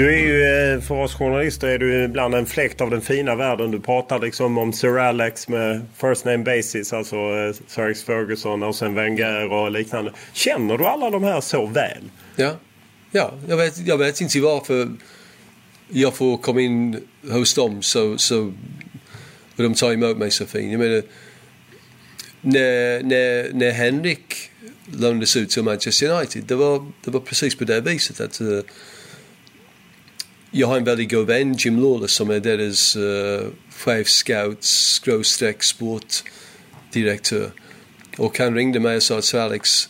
Du är ju, eh, för oss journalister är du ibland en fläkt av den fina världen. Du pratar liksom om Sir Alex med first name basis, alltså eh, Sir Alex Ferguson och sen Wenger och liknande. Känner du alla de här så väl? Ja, ja jag, vet, jag vet inte varför jag får komma in hos dem så, så, och de tar emot mig så fint. Jag menar, när, när, när Henrik lånades ut till Manchester United, det var, det var precis på det viset. att uh, jag har en väldigt god vän, Jim Lawless, som är deras uh, chef skråstreck sportdirektör. Och han ringde mig och sa att Alex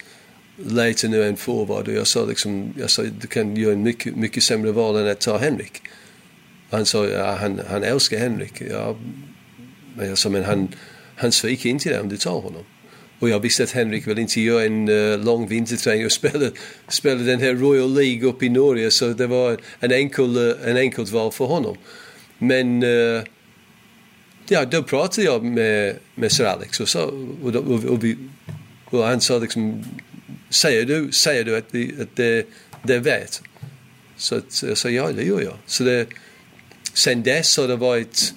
letar nu en forward och jag sa liksom, jag sa du kan göra en mycket, mycket sämre val än att ta Henrik. Han sa, ja, han, han älskar Henrik. Ja, men jag sa, men han, han sviker inte dig om du tar honom. Och jag visste att Henrik vill inte göra en uh, lång vinterträning och spela, spela den här Royal League upp i Norge. Så det var en enkel, uh, en enkelt val för honom. Men uh, ja, då pratade jag med, med Sir Alex och, så, och, och, och, vi, och han sa liksom, säger du, säger du att, vi, att det, det är värt? Så jag sa ja, det gör jag. Så det, sen dess har det varit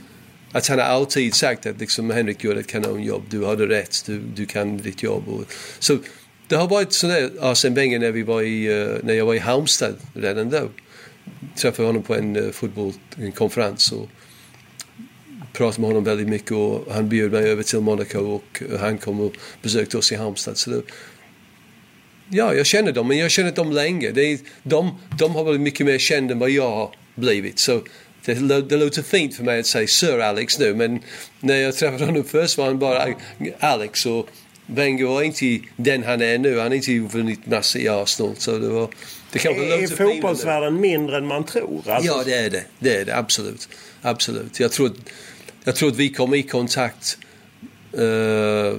att han har alltid sagt att liksom, Henrik gjorde ett kanonjobb, du hade rätt, du, du kan ditt jobb. Och, så det har varit sådär Arsene Wenger när, vi var i, uh, när jag var i Halmstad redan då. Träffade honom på en uh, och pratade med honom väldigt mycket och han bjöd mig över till Monaco och eh, han kom och besökte oss i Halmstad. Så det, ja, jag känner dem, men jag har känt dem länge. Det är, de, de har varit mycket mer kända än vad jag har blivit. Så det, det låter fint för mig att säga Sir Alex nu, men när jag träffade honom först var han bara Alex. Och Wenger var inte den han är nu. Han har inte vunnit massor i Arsenal. Så det var, det kanske är fotbollsvärlden mindre än man tror? Alltså... Ja, det är det. Det är det, absolut. absolut. Jag, tror, jag tror att vi kommer i kontakt. Uh,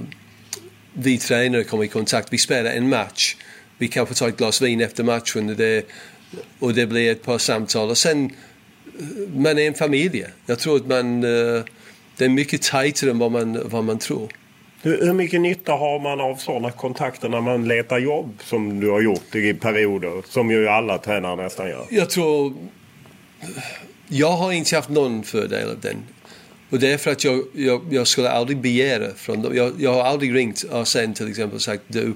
vi tränare kommer i kontakt. Vi spelar en match. Vi kanske tar ett glas vin efter matchen och det, och det blir ett par samtal. Och sen, man är en familj. Jag tror att man, uh, det är mycket tajtare än vad man, vad man tror. Hur, mycket nytta har man av sådana kontakter när man letar jobb som du har gjort i perioder? Som ju alla tränare nästan gör. Jag tror... Jag har inte haft någon fördel av den. Och det är för att jag, jag, jag skulle aldrig begära från dem. Jag, jag har aldrig ringt Arsene till exempel och sagt du,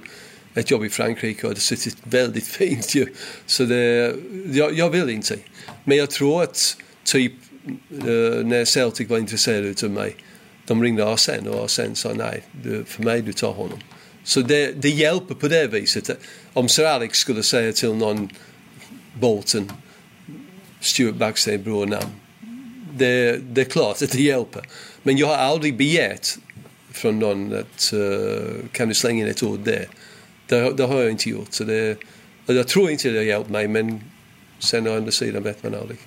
ett jobb i Frankrike och det suttit väldigt [laughs] fint ju. Så det, jag, jag vill inte. Men jag tror att typ uh, när Celtic var intresserade av mig de ringde Arsene och Arsene sa nej, du, för mig du tar honom. Så det, det hjälper på det viset. Om Sir Alex skulle säga till någon Bolton, Stuart Baxter brornamn. Det, det är klart att det hjälper. Men jag har aldrig begärt från någon att uh, kan du slänga in ett ord där. Det, det har jag inte gjort. Så det, jag tror inte det har hjälpt mig men sen å andra sidan vet man aldrig.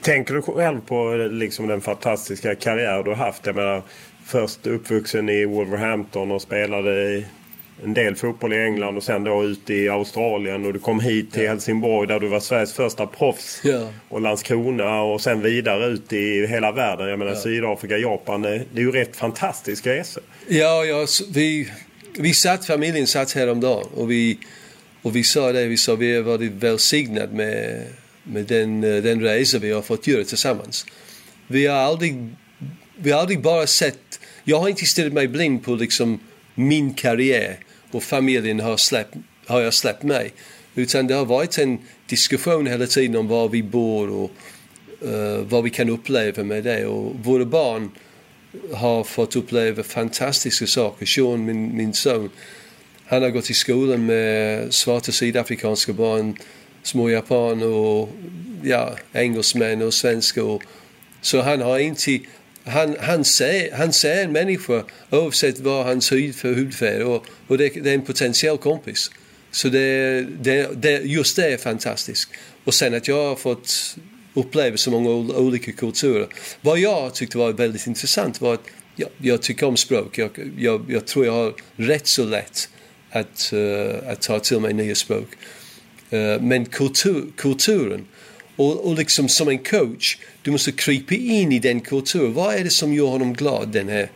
Tänker du själv på liksom den fantastiska karriär du har haft? Jag menar, först uppvuxen i Wolverhampton och spelade en del fotboll i England och sen då ut i Australien och du kom hit till ja. Helsingborg där du var Sveriges första proffs. Ja. Och Landskrona och sen vidare ut i hela världen. Jag menar ja. Sydafrika, Japan. Det är ju rätt fantastiska resor. Ja, ja vi, vi satt, familjen satt häromdagen och vi, och vi sa det, vi sa vi har varit välsignade med med den, eh, den resa vi har fått göra tillsammans. Vi har aldrig, vi har aldrig bara sett... Jag har inte stirrat mig blind på liksom min karriär och familjen har, släppt, har jag släppt mig. Utan det har varit en diskussion hela tiden om var vi bor och uh, vad vi kan uppleva med det. Och våra barn har fått uppleva fantastiska saker. Sean, min, min son, han har gått i skolan med svarta sydafrikanska barn små japaner och ja, engelsmän och svenskar. så han har inte... Han, han, ser, han ser en människa oavsett vad hans hud för hudfärg och, och det, det, är en potentiell kompis. Så det, det, det, just det är fantastiskt. Och sen att jag har fått uppleva så många olika kulturer. Vad jag tyckte var väldigt intressant var att jag, jag tycker om språk. Jag, jag, jag, tror jag har rätt så lätt att, uh, att ta till mig nya språk. Eh, men kultur, kulturen. Och, och liksom som en coach, du måste krypa in i den kulturen. Vad är det som gör honom glad, den här,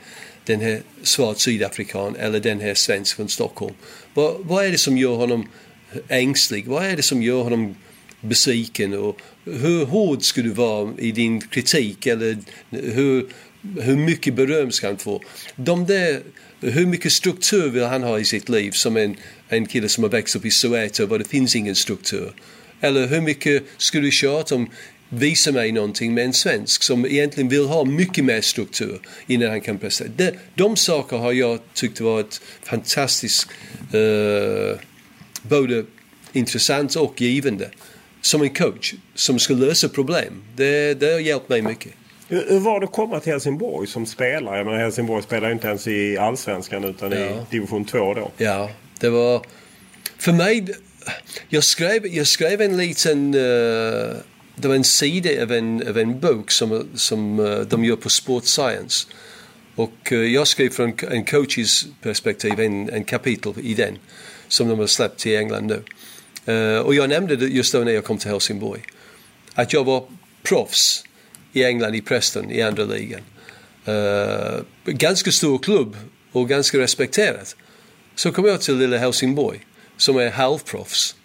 den här svart sydafrikan eller den här svensk från Stockholm? Vad, vad är det som gör honom ängslig? Vad är det som gör honom besviken? Och hur hård ska du vara i din kritik? Eller hur, hur mycket beröm ska han få? De där, hur mycket struktur vill han ha i sitt liv som en en kille som har växt upp i Soweto där det finns ingen struktur. Eller hur mycket skulle du tjata om visa mig någonting med en svensk som egentligen vill ha mycket mer struktur innan han kan prestera. De, de saker har jag tyckt varit fantastiskt uh, både intressant och givande som en coach som ska lösa problem. Det, det har hjälpt mig mycket. Hur var det att komma till Helsingborg som spelare? Jag menar Helsingborg spelar ju inte ens i Allsvenskan utan ja. i division 2 då. Ja, det var... För mig... Jag skrev, jag skrev en liten... Uh, det var en sida av en, av en bok som, som uh, de gör på Sport Science. Och uh, jag skrev från en coaches perspektiv en, en kapitel i den som de har släppt till England nu. Och jag nämnde det just då när jag kom till Helsingborg. Att jag var proffs i England, i Preston, i andra ligan. Uh, ganska stor klubb och ganska respekterat. Så kom jag till lilla Helsingborg som är halvproffs.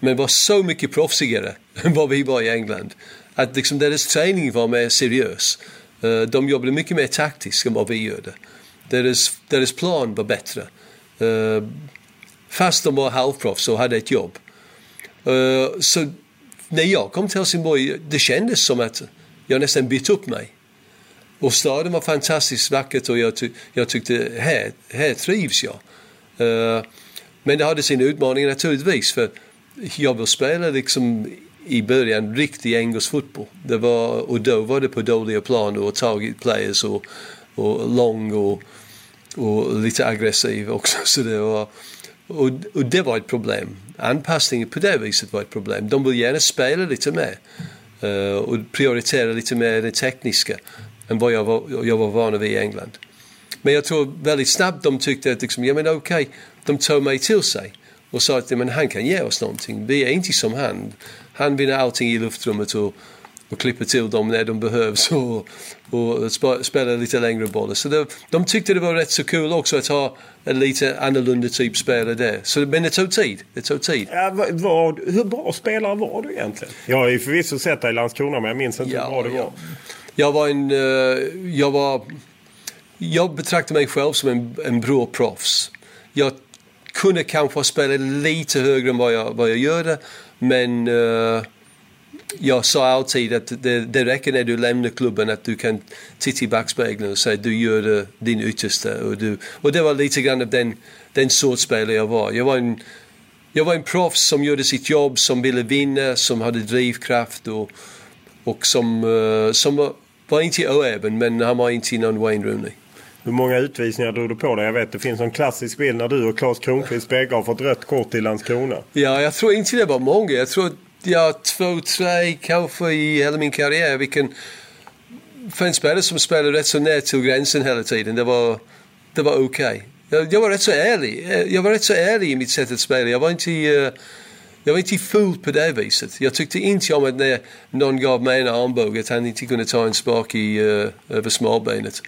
Men var så mycket proffsigare [laughs] än vad vi var i England. Att liksom deras träning var mer seriös. Uh, de jobbade mycket mer taktiskt än vad vi gjorde. Deras, deras plan var bättre. Uh, fast de var halvproffs och hade ett jobb. Uh, så när jag kom till Helsingborg, det kändes som att jag nästan bytt upp mig. och staden var fantastiskt vackert och jag, ty jag tyckte här, här trivs jag. Uh, men det hade sina utmaningar naturligtvis för jag ville spela liksom i början riktig engelsk fotboll. Det var, och då var det på dåliga plan och tagit players och, och lång och, och lite aggressiv också. [laughs] Så det var, och, och det var ett problem. Anpassningen på det viset var ett problem. De vill gärna spela lite mer Eh, och prioritera lite mer det tekniska än vad jag var, jag var van vid i England. Men jag tror väldigt snabbt de tyckte att liksom, ja men okej, okay, de tog mig till sig och sa att men han kan ge oss någonting. Vi är inte som han. Han vinner allting i luftrummet och, och klipper till dem när de behövs och, och spelar lite längre bollar. Så det, de tyckte det var rätt så kul också att ha en lite annorlunda typ spelare där. Så, men det tog tid. Det tog tid. Ja, var, hur bra spelare var du egentligen? Jag har ju förvisso sett dig i Landskrona men jag minns inte ja, hur bra du var. Jag var en... Uh, jag var... Jag betraktar mig själv som en, en bra proffs. Jag kunde kanske spela lite högre än vad jag, vad jag gör men uh, jag sa alltid att det, det räcker när du lämnar klubben att du kan titta i backspegeln och säga att du gör din yttersta. Och, du, och det var lite grann av den, den sorts spelare jag var. Jag var en, jag var en proffs som gjorde sitt jobb, som ville vinna, som hade drivkraft och, och som, uh, som var, var inte oäven men han var inte någon Wayne Rooney. Hur många utvisningar drog du på dig? Jag vet det finns en klassisk bild när du och Claes Kronqvist bägge har fått rött kort i Landskrona. Ja, jag tror inte det var många. Jag tror ja, två, tre kanske i hela min karriär. Vilken, för en spelare som spelade rätt så nära till gränsen hela tiden. Det var, det var okej. Okay. Jag, jag, var rätt så ärlig. Jag var rätt så ärlig i mitt sätt att spela. Jag var inte... Uh, jag var inte full på det viset. Jag tyckte inte om att när någon gav mig en armbåge att han inte kunde ta en spark i, uh, över smalbenet.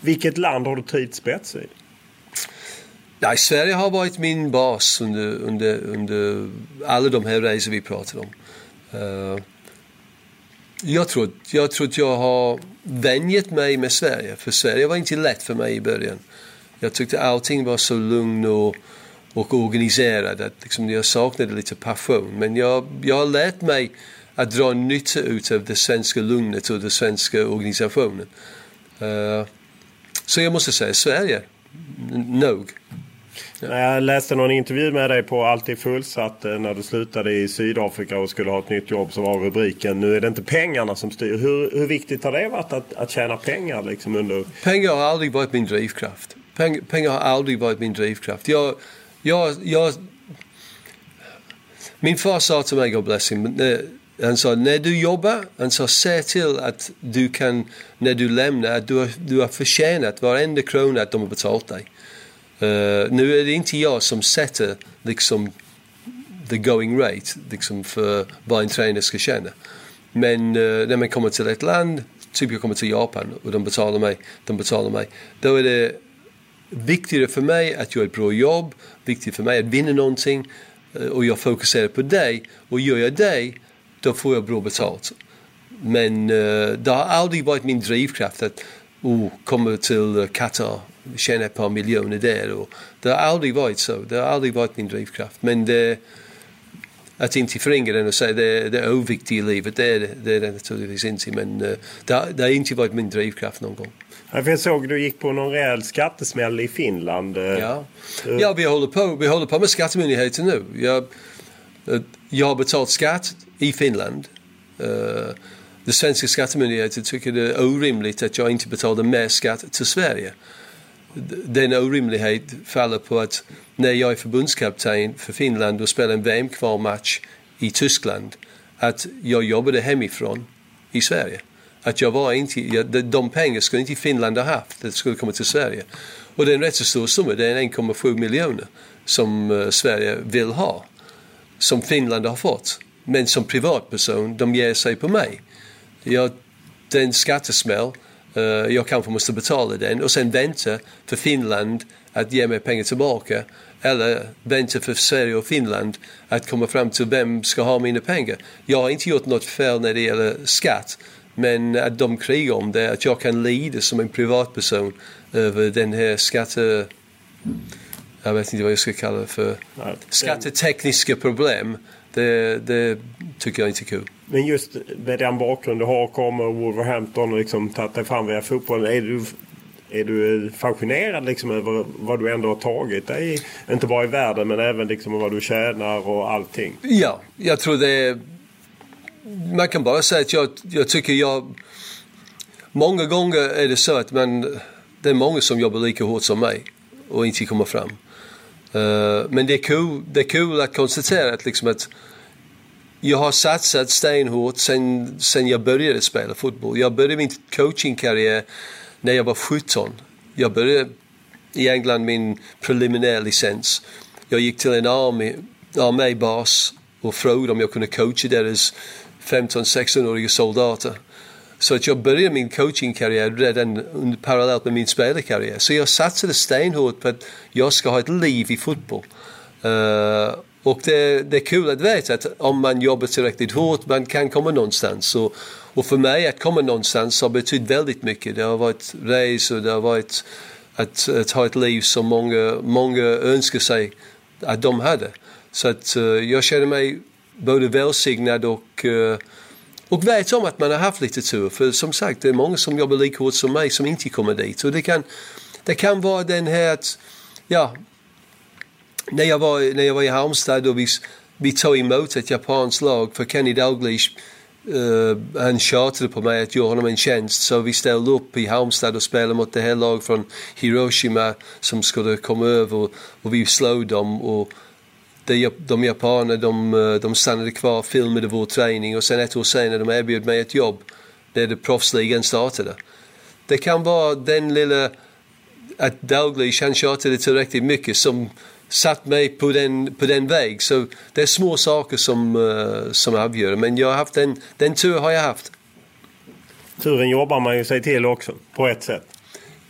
Vilket land har du trivts bäst i? Nej, Sverige har varit min bas under, under, under alla de här resor vi pratar om. Uh, jag, tror, jag tror att jag har vänjat mig med Sverige, för Sverige var inte lätt för mig i början. Jag tyckte allting var så lugnt och, och organiserat att liksom jag saknade lite passion. Men jag, jag har lärt mig att dra nytta ut av det svenska lugnet och den svenska organisationen. Uh, så jag måste säga Sverige, nog. Jag läste någon intervju med dig på Alltid fullsatt eh, när du slutade i Sydafrika och skulle ha ett nytt jobb så var rubriken Nu är det inte pengarna som styr. Hur, hur viktigt har det varit att, att tjäna pengar liksom under... Pengar har aldrig varit min drivkraft. Peng, pengar har aldrig varit min drivkraft. Jag, jag, jag, min far sa till mig, God bless him, eh, han sa när du jobbar, han sa se till att du kan, när du lämnar, att du har, du har förtjänat varenda krona att de har betalt dig. Uh, nu är det inte jag som sätter liksom the going rate liksom för vad en tränare ska tjäna. Men uh, när man kommer till ett land, typ jag kommer till Japan och de betalar mig, de betalar mig. Då är det viktigare för mig att göra ett bra jobb, viktigt för mig att vinna någonting uh, och jag fokuserar på det. Och gör jag det då får jag bra betalt. Men uh, det har aldrig varit min drivkraft att oh, komma till Qatar, tjäna ett par miljoner där. Och det har aldrig varit så. Det har aldrig varit min drivkraft. Men det, att inte förringa den och säga det, det är oviktigt i livet, det är det, det är det naturligtvis inte. Men uh, det, det har inte varit min drivkraft någon gång. Jag såg att du gick på någon rejäl skattesmäll i Finland. Ja, ja vi, håller på, vi håller på med skattemyndigheten nu. Jag, jag har betalt skatt i Finland. Den svenska skattemyndigheten tycker det är orimligt att jag inte betalar mer skatt till Sverige. Den orimlighet faller på att när jag är förbundskapten för Finland och spelar en VM-kvalmatch i Tyskland att jag jobbade hemifrån i Sverige. Att jag var inte, de pengar skulle inte Finland ha haft, det skulle komma till Sverige. Och det är en rätt så stor summa, det är 1,7 miljoner som uh, Sverige vill ha. Som Finland har fått. Men som privatperson, de ger sig på mig. Jag, det är en skattesmäll. Uh, jag kanske måste betala den och sen vänta för Finland att ge mig pengar tillbaka. Eller vänta för Sverige och Finland att komma fram till vem ska ha mina pengar. Jag har inte gjort något fel när det gäller skatt. Men att de krigar om det, att jag kan lida som en privatperson över den här skatte... Jag vet inte vad jag ska kalla det för. Skattetekniska problem Det, det tycker jag inte är kul. Men just med den bakgrund du har, kommer Wolverhampton och liksom tagit dig fram via fotbollen. Är du, är du fascinerad liksom över vad du ändå har tagit dig? Inte bara i världen men även liksom vad du tjänar och allting. Ja, jag tror det. Man kan bara säga att jag, jag tycker jag... Många gånger är det så att man, det är många som jobbar lika hårt som mig och inte kommer fram. Eh, men det är, kul, det är kul att konstatera att, liksom att jag har satsat stenhårt sen, sen jag började spela fotboll. Jag började min coachingkarriär när jag var 17. Jag började i England min preliminär licens. Jag gick till en armébas och frågade om jag kunde coacha deras 15-16-åriga soldater. Så att jag började min coachingkarriär redan parallellt med min spelarkarriär. Så jag satsade stenhårt på att jag ska ha ett liv i fotboll. Uh, och det, det, är kul att veta att om man jobbar tillräckligt hårt man kan komma någonstans. Och, och för mig att komma någonstans har betytt väldigt mycket. Det har varit resor, det har varit att, att ha ett liv som många, många önskar sig att de hade. Så att uh, jag känner mig både välsignad och uh, och vet om att man har haft lite tur. För som sagt, det är många som jobbar lika hårt som mig som inte kommer dit. Och det kan, det kan vara den här att, ja, när jag var, när jag var i Halmstad och vi, vi tog emot ett japanskt lag för Kenny Dalglish Uh, han tjatade på mig att göra honom en tjänst så vi ställde upp i Halmstad och spelade mot det här laget från Hiroshima som skulle komma över och, och vi slog dem och de, de japaner de, eh, de stannade kvar, filmade vår träning och sen ett år senare de erbjöd mig ett jobb när det proffsligan startade. Det kan vara den lilla, att Dalglish han tjatade tillräckligt mycket som satt mig på den, på den väg. Så det är små saker som, uh, som avgör. Men jag har haft den, den tur har jag haft. Turen jobbar man ju sig till också, på ett sätt.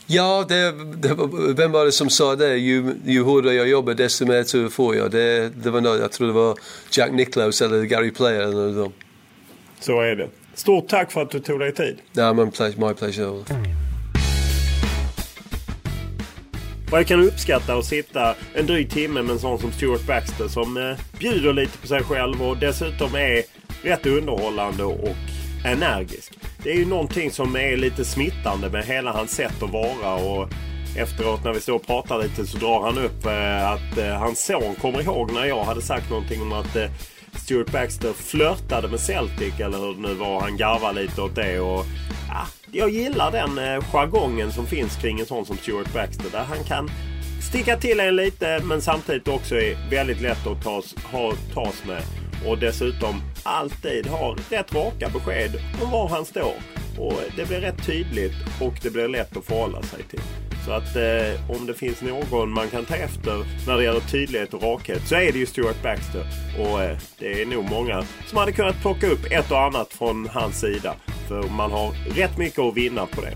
Ja, det, det, vem var det som sa det? Ju, ju hårdare jag jobbar desto mer tur får jag. Det, det var något, jag tror det var Jack Nicklaus eller Gary Player eller dem. Så är det. Stort tack för att du tog dig tid. Ja, men my pleasure. Vad jag kan uppskatta att sitta en dryg timme med en sån som Stuart Baxter som eh, bjuder lite på sig själv och dessutom är rätt underhållande och energisk. Det är ju någonting som är lite smittande med hela hans sätt att vara. Och efteråt när vi står och pratar lite så drar han upp eh, att eh, hans son kommer ihåg när jag hade sagt någonting om att eh, Stuart Baxter flörtade med Celtic eller hur det nu var. Han garvade lite åt det. Och, ja, jag gillar den eh, jargongen som finns kring en sån som Stuart Baxter. Där han kan sticka till en lite men samtidigt också är väldigt lätt att tas, ha, tas med. Och dessutom alltid har rätt raka besked om var han står. Och det blir rätt tydligt och det blir lätt att förhålla sig till. Så att eh, om det finns någon man kan ta efter när det gäller tydlighet och rakhet så är det ju Stuart Baxter. Och eh, det är nog många som hade kunnat plocka upp ett och annat från hans sida. För man har rätt mycket att vinna på det.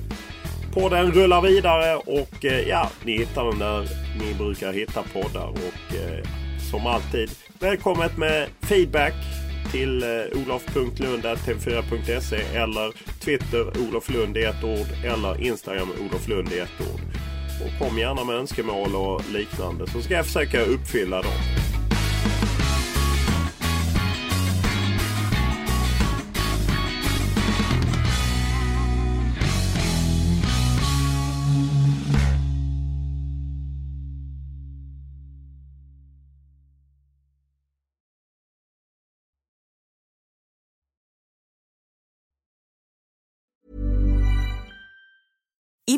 Podden rullar vidare och eh, ja, ni hittar den där ni brukar hitta poddar. Och eh, som alltid välkommet med feedback till eh, olof.lund.tv4.se eller Twitter Olof Lund i ett ord eller Instagram Olof Lund i ett ord. Och kom gärna med önskemål och liknande så ska jag försöka uppfylla dem.